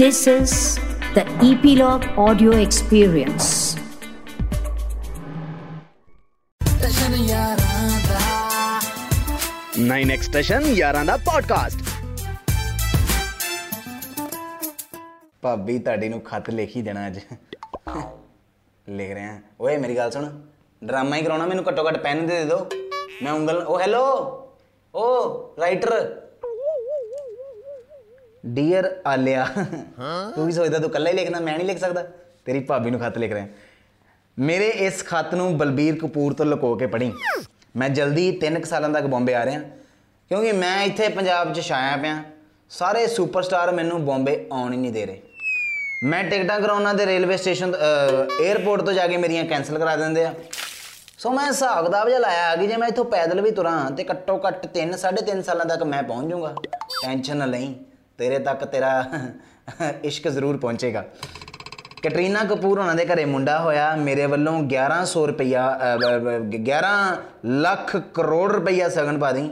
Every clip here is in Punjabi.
This is the Epilogue Audio Experience. Nine extension ਯਾਰਾਂ ਦਾ ਪੋਡਕਾਸਟ ਭਾਬੀ ਤੁਹਾਡੀ ਨੂੰ ਖੱਤ ਲਿਖ ਹੀ ਦੇਣਾ ਅੱਜ। ਲਿਖ ਰਿਹਾ। ਓਏ ਮੇਰੀ ਗੱਲ ਸੁਣ। ਡਰਾਮਾ ਹੀ ਕਰਾਉਣਾ ਮੈਨੂੰ ਘੱਟੋ ਘੱਟ ਪੈਨ ਦੇ ਦੇ ਦਿਓ। ਮੈਂ ਉਂਗਲ ਓ ਹੈਲੋ? ਓ ਰਾਈਟਰ। ਡੀਅਰ ਆਲਿਆ ਤੂੰ ਵੀ ਸੋਚਦਾ ਤੂੰ ਇਕੱਲਾ ਹੀ ਲਿਖਣਾ ਮੈਂ ਨਹੀਂ ਲਿਖ ਸਕਦਾ? ਤੇਰੀ ਭਾਬੀ ਨੂੰ ਖੱਤ ਲਿਖ ਰਿਹਾ। ਮੇਰੇ ਇਸ ਖੱਤ ਨੂੰ ਬਲਬੀਰ ਕਪੂਰ ਤੋਂ ਲੁਕੋ ਕੇ ਪੜ੍ਹੀ। ਮੈਂ ਜਲਦੀ 3 ਸਾਲਾਂ ਤੱਕ ਬੰਬੇ ਆ ਰਿਹਾ। ਕਿਉਂਕਿ ਮੈਂ ਇੱਥੇ ਪੰਜਾਬ 'ਚ ਛਾਇਆ ਪਿਆ। ਸਾਰੇ ਸੁਪਰਸਟਾਰ ਮੈਨੂੰ ਬੰਬੇ ਆਉਣ ਹੀ ਨਹੀਂ ਦੇ ਰਹੇ। ਮੈਂ ਟਿਕਟਾਂ ਕਰਾਉਣਾ ਤੇ ਰੇਲਵੇ ਸਟੇਸ਼ਨ 에ਅਰਪੋਰਟ ਤੋਂ ਜਾ ਕੇ ਮੇਰੀਆਂ ਕੈਨਸਲ ਕਰਾ ਦਿੰਦੇ ਆ। ਸੋ ਮੈਂ ਹਿਸਾਬ ਕਿਤਾਬ ਜਿਹਾ ਲਾਇਆ ਕਿ ਜੇ ਮੈਂ ਇੱਥੋਂ ਪੈਦਲ ਵੀ ਤੁਰਾਂ ਤੇ ਘੱਟੋ ਘੱਟ 3 3.5 ਸਾਲਾਂ ਤੱਕ ਮੈਂ ਪਹੁੰਚ ਜਾਊਂਗਾ। ਟੈਨਸ਼ਨ ਨਾ ਲਈ। ਤੇਰੇ ਤੱਕ ਤੇਰਾ ਇਸ਼ਕ ਜ਼ਰੂਰ ਪਹੁੰਚੇਗਾ। ਕੈਟਰੀਨਾ ਕਪੂਰ ਉਹਨਾਂ ਦੇ ਘਰੇ ਮੁੰਡਾ ਹੋਇਆ ਮੇਰੇ ਵੱਲੋਂ 1100 ਰੁਪਇਆ 11 ਲੱਖ ਕਰੋੜ ਰੁਪਇਆ ਸਗਨ ਪਾ ਦੀ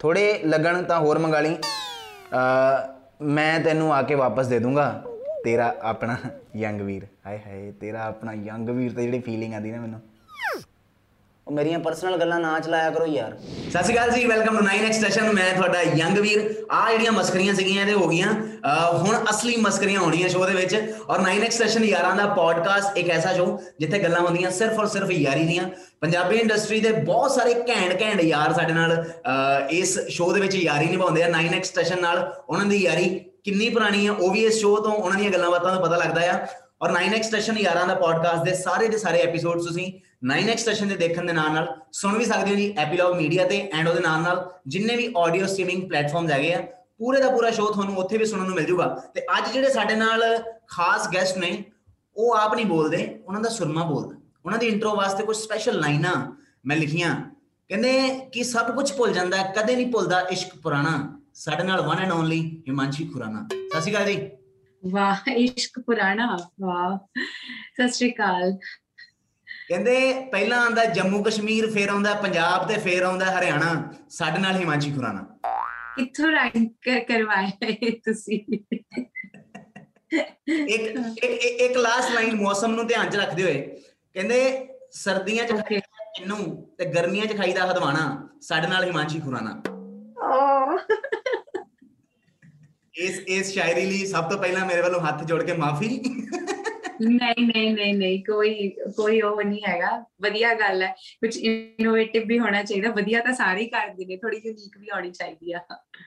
ਥੋੜੇ ਲੱਗਣ ਤਾਂ ਹੋਰ ਮੰਗਾ ਲਈ। ਅ, ਮੈਂ ਤੈਨੂੰ ਆ ਕੇ ਵਾਪਸ ਦੇ ਦੂੰਗਾ। ਤੇਰਾ ਆਪਣਾ ਯੰਗ ਵੀਰ। ਹਾਏ ਹਾਏ ਤੇਰਾ ਆਪਣਾ ਯੰਗ ਵੀਰ ਤੇ ਜਿਹੜੀ ਫੀਲਿੰਗ ਆਦੀ ਨਾ ਮੈਨੂੰ। ਉਹ ਮੇਰੀਆਂ ਪਰਸਨਲ ਗੱਲਾਂ ਨਾ ਚਲਾਇਆ ਕਰੋ ਯਾਰ। ਸਤਿ ਸ਼੍ਰੀ ਅਕਾਲ ਜੀ ਵੈਲਕਮ ਟੂ 9x ਸੈਸ਼ਨ ਮੈਂ ਤੁਹਾਡਾ ਯੰਗ ਵੀਰ। ਆ ਜਿਹੜੀਆਂ ਮਸਕਰੀਆਂ ਸੀਗੀਆਂ, ਇਹਦੇ ਹੋ ਗਈਆਂ। ਅਹ ਹੁਣ ਅਸਲੀ ਮਸਕਰੀਆਂ ਹੋਣੀਆਂ ਸ਼ੋਅ ਦੇ ਵਿੱਚ। ਔਰ 9x ਸੈਸ਼ਨ ਯਾਰਾਂ ਦਾ ਪੋਡਕਾਸਟ ਇੱਕ ਐਸਾ ਸ਼ੋਅ ਜਿੱਥੇ ਗੱਲਾਂ ਹੁੰਦੀਆਂ ਸਿਰਫ ਔਰ ਸਿਰਫ ਯਾਰੀ ਦੀਆਂ। ਪੰਜਾਬੀ ਇੰਡਸਟਰੀ ਦੇ ਬਹੁਤ ਸਾਰੇ ਘੈਂਟ ਘੈਂਟ ਯਾਰ ਸਾਡੇ ਨਾਲ, ਅਹ ਇਸ ਸ਼ੋਅ ਦੇ ਵਿੱਚ ਯਾਰੀ ਨਿਭਾਉਂਦੇ ਆ। 9x ਸੈਸ਼ਨ ਨਾਲ ਉਹਨਾਂ ਦੀ ਯਾਰੀ ਕਿੰਨੀ ਪੁਰਾਣੀ ਆ, ਉਹ ਵੀ ਇਸ ਸ਼ੋਅ ਤੋਂ ਉਹਨਾਂ ਦੀਆਂ ਗੱਲਾਂ ਬਾਤਾਂ ਤੋਂ ਪਤਾ ਲੱਗਦਾ ਆ। ਔਰ 9x ਸਟੇਸ਼ਨ ਯਾਰਾਂ ਦਾ ਪੋਡਕਾਸਟ ਦੇ ਸਾਰੇ ਦੇ ਸਾਰੇ ਐਪੀਸੋਡਸ ਤੁਸੀਂ 9x ਸਟੇਸ਼ਨ ਦੇ ਦੇਖਣ ਦੇ ਨਾਲ ਨਾਲ ਸੁਣ ਵੀ ਸਕਦੇ ਹੋ ਜੀ ਐਪੀਲੌਗ ਮੀਡੀਆ ਤੇ ਐਂਡ ਉਹਦੇ ਨਾਲ ਨਾਲ ਜਿੰਨੇ ਵੀ ਆਡੀਓ ਸਟ੍ਰੀਮਿੰਗ ਪਲੇਟਫਾਰਮਸ ਹੈਗੇ ਆ ਪੂਰੇ ਦਾ ਪੂਰਾ ਸ਼ੋਅ ਤੁਹਾਨੂੰ ਉੱਥੇ ਵੀ ਸੁਣਨ ਨੂੰ ਮਿਲ ਜੂਗਾ। ਤੇ ਅੱਜ ਜਿਹੜੇ ਸਾਡੇ ਨਾਲ ਖਾਸ ਗੈਸਟ ਨੇ ਉਹ ਆਪ ਨਹੀਂ ਬੋਲਦੇ ਉਹਨਾਂ ਦਾ ਸੁਰਮਾ ਬੋਲਦਾ। ਉਹਨਾਂ ਦੀ ਇੰਟਰੋ ਵਾਸਤੇ ਕੁਝ ਸਪੈਸ਼ਲ ਲਾਈਨਾਂ ਮੈਂ ਲਿਖੀਆਂ। ਕਹਿੰਦੇ ਕਿ ਸਭ ਕੁਝ ਭੁੱਲ ਜਾਂਦਾ ਹੈ, ਕਦੇ ਨਹੀਂ ਭੁੱਲਦਾ ਇਸ਼ਕ ਪੁਰਾਣਾ। ਸਾਡੇ ਨਾਲ one and only Himanshi Khurana. ਸਤਿ ਸ਼੍ਰੀ ਅਕਾਲ ਜੀ। ਵਾਹ ਇਸ਼ਕ ਪੁਰਾਣਾ ਵਾਹ। ਸਤਿ ਸ਼੍ਰੀ ਅਕਾਲ। ਕਹਿੰਦੇ ਪਹਿਲਾਂ ਆਂਦਾ ਜੰਮੂ ਕਸ਼ਮੀਰ ਫੇਰ ਆਉਂਦਾ ਪੰਜਾਬ ਤੇ ਫੇਰ ਆਉਂਦਾ ਹਰਿਆਣਾ। ਸਾਡੇ ਨਾਲ ਹਿਮਾਂਸ਼ੀ ਖੁਰਾਨਾ। ਕਿੱਥੋਂ ਰੈਂਕ ਕਰਵਾਇਆ ਤੁਸੀਂ? ਇੱਕ ਇੱਕ ਲਾਸਟ ਲਾਈਨ ਮੌਸਮ ਨੂੰ ਧਿਆਨ 'ਚ ਰੱਖਦੇ ਹੋਏ। ਕਹਿੰਦੇ ਸਰਦੀਆਂ 'ਚ ਕਿੰਨੂ ਤੇ ਗਰਮੀਆਂ 'ਚ ਖਾਈਦਾ ਹਦਵਾਣਾ। ਸਾਡੇ ਨਾਲ ਹਿਮਾਂਸ਼ੀ ਖੁਰਾਨਾ। ਇਸ ਇਸ ਸ਼ਾਇਰੀ ਲਈ ਸਭ ਤੋਂ ਪਹਿਲਾਂ ਮੇਰੇ ਵੱਲੋਂ ਹੱਥ ਜੋੜ ਕੇ ਮਾਫੀ। ਨਹੀਂ ਨਹੀਂ ਨਹੀਂ ਨਹੀਂ ਕੋਈ ਕੋਈ ਉਹ ਨਹੀਂ ਹੈਗਾ। ਵਧੀਆ ਗੱਲ ਹੈ। ਕੁਝ ਇਨੋਵੇਟਿਵ ਵੀ ਹੋਣਾ ਚਾਹੀਦਾ। ਵਧੀਆ ਤਾਂ ਸਾਰੇ ਹੀ ਕਰਦੇ ਨੇ। ਥੋੜੀ ਯੂਨੀਕ ਵੀ ਆਉਣੀ ਚਾਹੀਦੀ ਆ।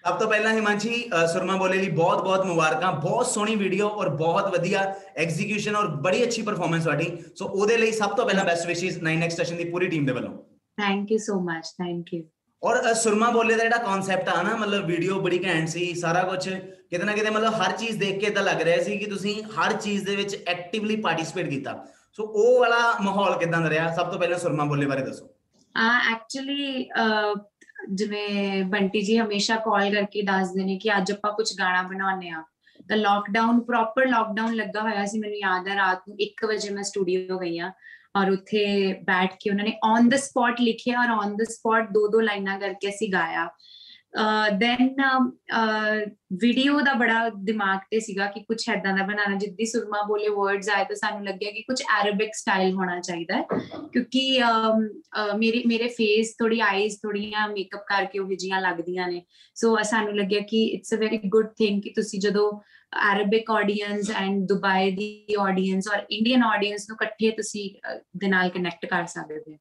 ਸਭ ਤੋਂ ਪਹਿਲਾਂ ਹਿਮਾਂਸ਼ੀ ਸੁਰਮਾ ਬੋਲੇ ਲਈ ਬਹੁਤ ਬਹੁਤ ਮੁਬਾਰਕਾਂ। ਬਹੁਤ ਸੋਹਣੀ ਵੀਡੀਓ ਔਰ ਬਹੁਤ ਵਧੀਆ ਐਗਜ਼ੀਕਿਊਸ਼ਨ ਔਰ ਬੜੀ ਅੱਛੀ ਪਰਫਾਰਮੈਂਸ ਤੁਹਾਡੀ। ਸੋ ਉਹਦੇ ਲਈ ਸਭ ਤੋਂ ਪਹਿਲਾਂ ਬੈਸਟ ਵਿਸ਼ੇਸ 9x ਸੈਸ਼ਨ ਦੀ ਪੂਰੀ ਟੀਮ ਦੇ ਵੱਲੋਂ। Thank you so much thank you ਔਰ ਅ, ਸੁਰਮਾ ਬੋਲੇ ਦਾ ਜਿਹੜਾ ਕਨਸੈਪਟ ਆ ਨਾ ਮਤਲਬ ਵੀਡੀਓ ਬੜੀ ਘੈਂਟ ਸੀ ਸਾਰਾ ਕੁਝ ਕਿਤੇ ਨਾ ਕਿਤੇ ਮਤਲਬ ਹਰ ਚੀਜ਼ ਦੇਖ ਕੇ ਤਾਂ ਲੱਗ ਰਿਹਾ ਸੀ ਕਿ ਤੁਸੀਂ ਹਰ ਚੀਜ਼ ਦੇ ਵਿੱਚ ਐਕਟਿਵਲੀ ਪਾਰਟਿਸਿਪੇਟ ਕੀਤਾ। ਸੋ ਉਹ ਵਾਲਾ ਮਾਹੌਲ ਕਿਦਾਂ ਦਾ ਰਿਹਾ? ਸਭ ਤੋਂ ਪਹਿਲਾਂ ਸੁਰਮਾ ਬੋਲੇ ਬਾਰੇ ਦੱਸੋ। ਆ ਐਕਚੁਅਲੀ ਜਿਵੇਂ ਬੰਟੀ ਜੀ ਹਮੇਸ਼ਾ ਕਾਲ ਕਰਕੇ ਦੱਸਦੇ ਨੇ ਕਿ ਅੱਜ ਆਪਾਂ ਕੁਝ ਗਾਣਾ ਬਣਾਉਣੇ ਆ ਤਾਂ ਲੋਕਡਾਊਨ ਪ੍ਰੋਪਰ ਲੋਕਡਾਊਨ ਲੱਗਾ ਹੋਇਆ ਸੀ ਮੈਨੂੰ ਯਾਦ ਹੈ ਰਾਤ ਨੂੰ 1 ਵਜੇ ਮੈਂ ਸਟੂਡੀਓ ਗਈ ਆ ਔਰ ਉੱਥੇ ਬੈਠ ਕੇ ਉਹਨਾਂ ਨੇ ਔਨ ਦ ਸਪੌਟ ਲਿਖਿਆ ਔਰ ਔਨ ਦ ਸਪੌਟ ਦੋ ਦੋ ਲਾਈਨਾਂ ਕਰਕੇ ਅਸੀਂ ਗਾਇਆ। ਦੈਨ ਵੀਡੀਓ ਦਾ ਬੜਾ ਦਿਮਾਗ ਤੇ ਸੀਗਾ ਕਿ ਕੁਝ ਐਦਾਂ ਦਾ ਬਣਾਣਾ ਜਿੱਦੀ ਸੁਰਮਾ ਬੋਲੇ ਵਰਡਸ ਆਏ ਤਾਂ ਸਾਨੂੰ ਲੱਗਿਆ ਕਿ ਕੁਝ ਅਰਬਿਕ ਸਟਾਈਲ ਹੋਣਾ ਚਾਹੀਦਾ ਹੈ। ਕਿਉਂਕਿ ਮੇਰੇ ਮੇਰੇ ਫੇਸ ਥੋੜੀ ਆਈਜ਼ ਥੋੜੀਆਂ ਮੇਕਅਪ ਕਰਕੇ ਉਹ ਜਿਹੀਆਂ ਲੱਗਦੀਆਂ ਨੇ। ਸੋ ਸਾਨੂੰ ਲੱਗਿਆ ਕਿ it's a very good thing ਕਿ ਤੁਸੀਂ ਜਦੋਂ ਅਰਬਿਕ ਆਡੀਅנס ਐਂਡ ਦੁਬਈ ਦੀ ਆਡੀਅנס ਔਰ ਇੰਡੀਅਨ ਆਡੀਅנס ਨੂੰ ਇਕੱਠੇ ਤੁਸੀਂ ਦੇ ਨਾਲ ਕਨੈਕਟ ਕਰ ਸਕਦੇ ਹੋ।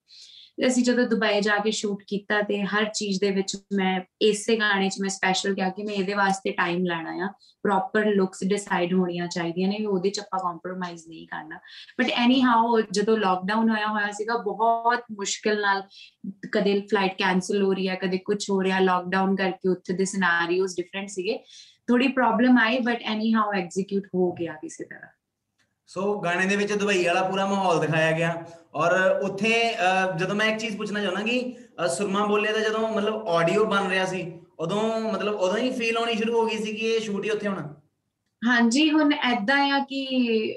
ਅਸੀਂ ਜਦੋਂ ਦੁਬਈ ਜਾ ਕੇ ਸ਼ੂਟ ਕੀਤਾ ਤੇ ਹਰ ਚੀਜ਼ ਦੇ ਵਿੱਚ ਮੈਂ, ਇਸੇ ਗਾਣੇ 'ਚ ਮੈਂ ਸਪੈਸ਼ਲ ਕਿਹਾ ਕਿ ਮੈਂ ਇਹਦੇ ਵਾਸਤੇ ਟਾਈਮ ਲੈਣਾ ਆ। ਪ੍ਰੋਪਰ ਲੁੱਕਸ ਡਿਸਾਈਡ ਹੋਣੀਆਂ ਚਾਹੀਦੀਆਂ ਨੇ, ਉਹਦੇ 'ਚ ਆਪਾਂ ਕੰਪਰੋਮਾਈਜ਼ ਨਹੀਂ ਕਰਨਾ। ਬਟ ਐਨੀ ਹਾਊ ਜਦੋਂ ਲੋਕਡਾਊਨ ਹੋਇਆ ਹੋਇਆ ਸੀਗਾ, ਬਹੁਤ ਮੁਸ਼ਕਿਲ ਨਾਲ ਕਦੇ ਫਲਾਈਟ ਕੈਨਸਲ ਹੋ ਰਹੀ ਹੈ ਕਦੇ ਕੁਝ ਹੋ ਰਿਹਾ ਲੋਕਡਾਊਨ ਕਰਕੇ ਉੱਥੇ ਦੇ ਸਿਨੈਰੀਓਜ਼ ਡਿਫਰੈਂਟ ਸੀਗੇ। ਥੋੜੀ ਪ੍ਰੋਬਲਮ ਆਈ ਬਟ ਐਨੀ ਹਾਊ ਐਗਜ਼ੀਕਿਊਟ ਹੋ ਗਿਆ ਕਿਸੇ ਤਰ੍ਹਾਂ। ਸੋ ਗਾਣੇ ਦੇ ਵਿੱਚ ਦੁਬਈ ਵਾਲਾ ਪੂਰਾ ਮਾਹੌਲ ਦਿਖਾਇਆ ਗਿਆ। ਔਰ ਉੱਥੇ ਅ, ਜਦੋਂ ਮੈਂ ਇੱਕ ਚੀਜ਼ ਪੁੱਛਣਾ ਚਾਹੁੰਦਾ ਕਿ ਅ, ਸੁਰਮਾ ਬੋਲੇ ਦਾ ਜਦੋਂ ਮਤਲਬ ਆਡੀਓ ਬਣ ਰਿਹਾ ਸੀ ਉਦੋਂ ਮਤਲਬ ਉਦੋਂ ਹੀ ਫੀਲ ਆਉਣੀ ਸ਼ੁਰੂ ਹੋ ਗਈ ਸੀ ਕਿ ਇਹ ਸ਼ੂਟ ਹੀ ਉੱਥੇ ਹੋਣਾ? ਹਾਂਜੀ ਹੁਣ ਐਦਾਂ ਆ ਕਿ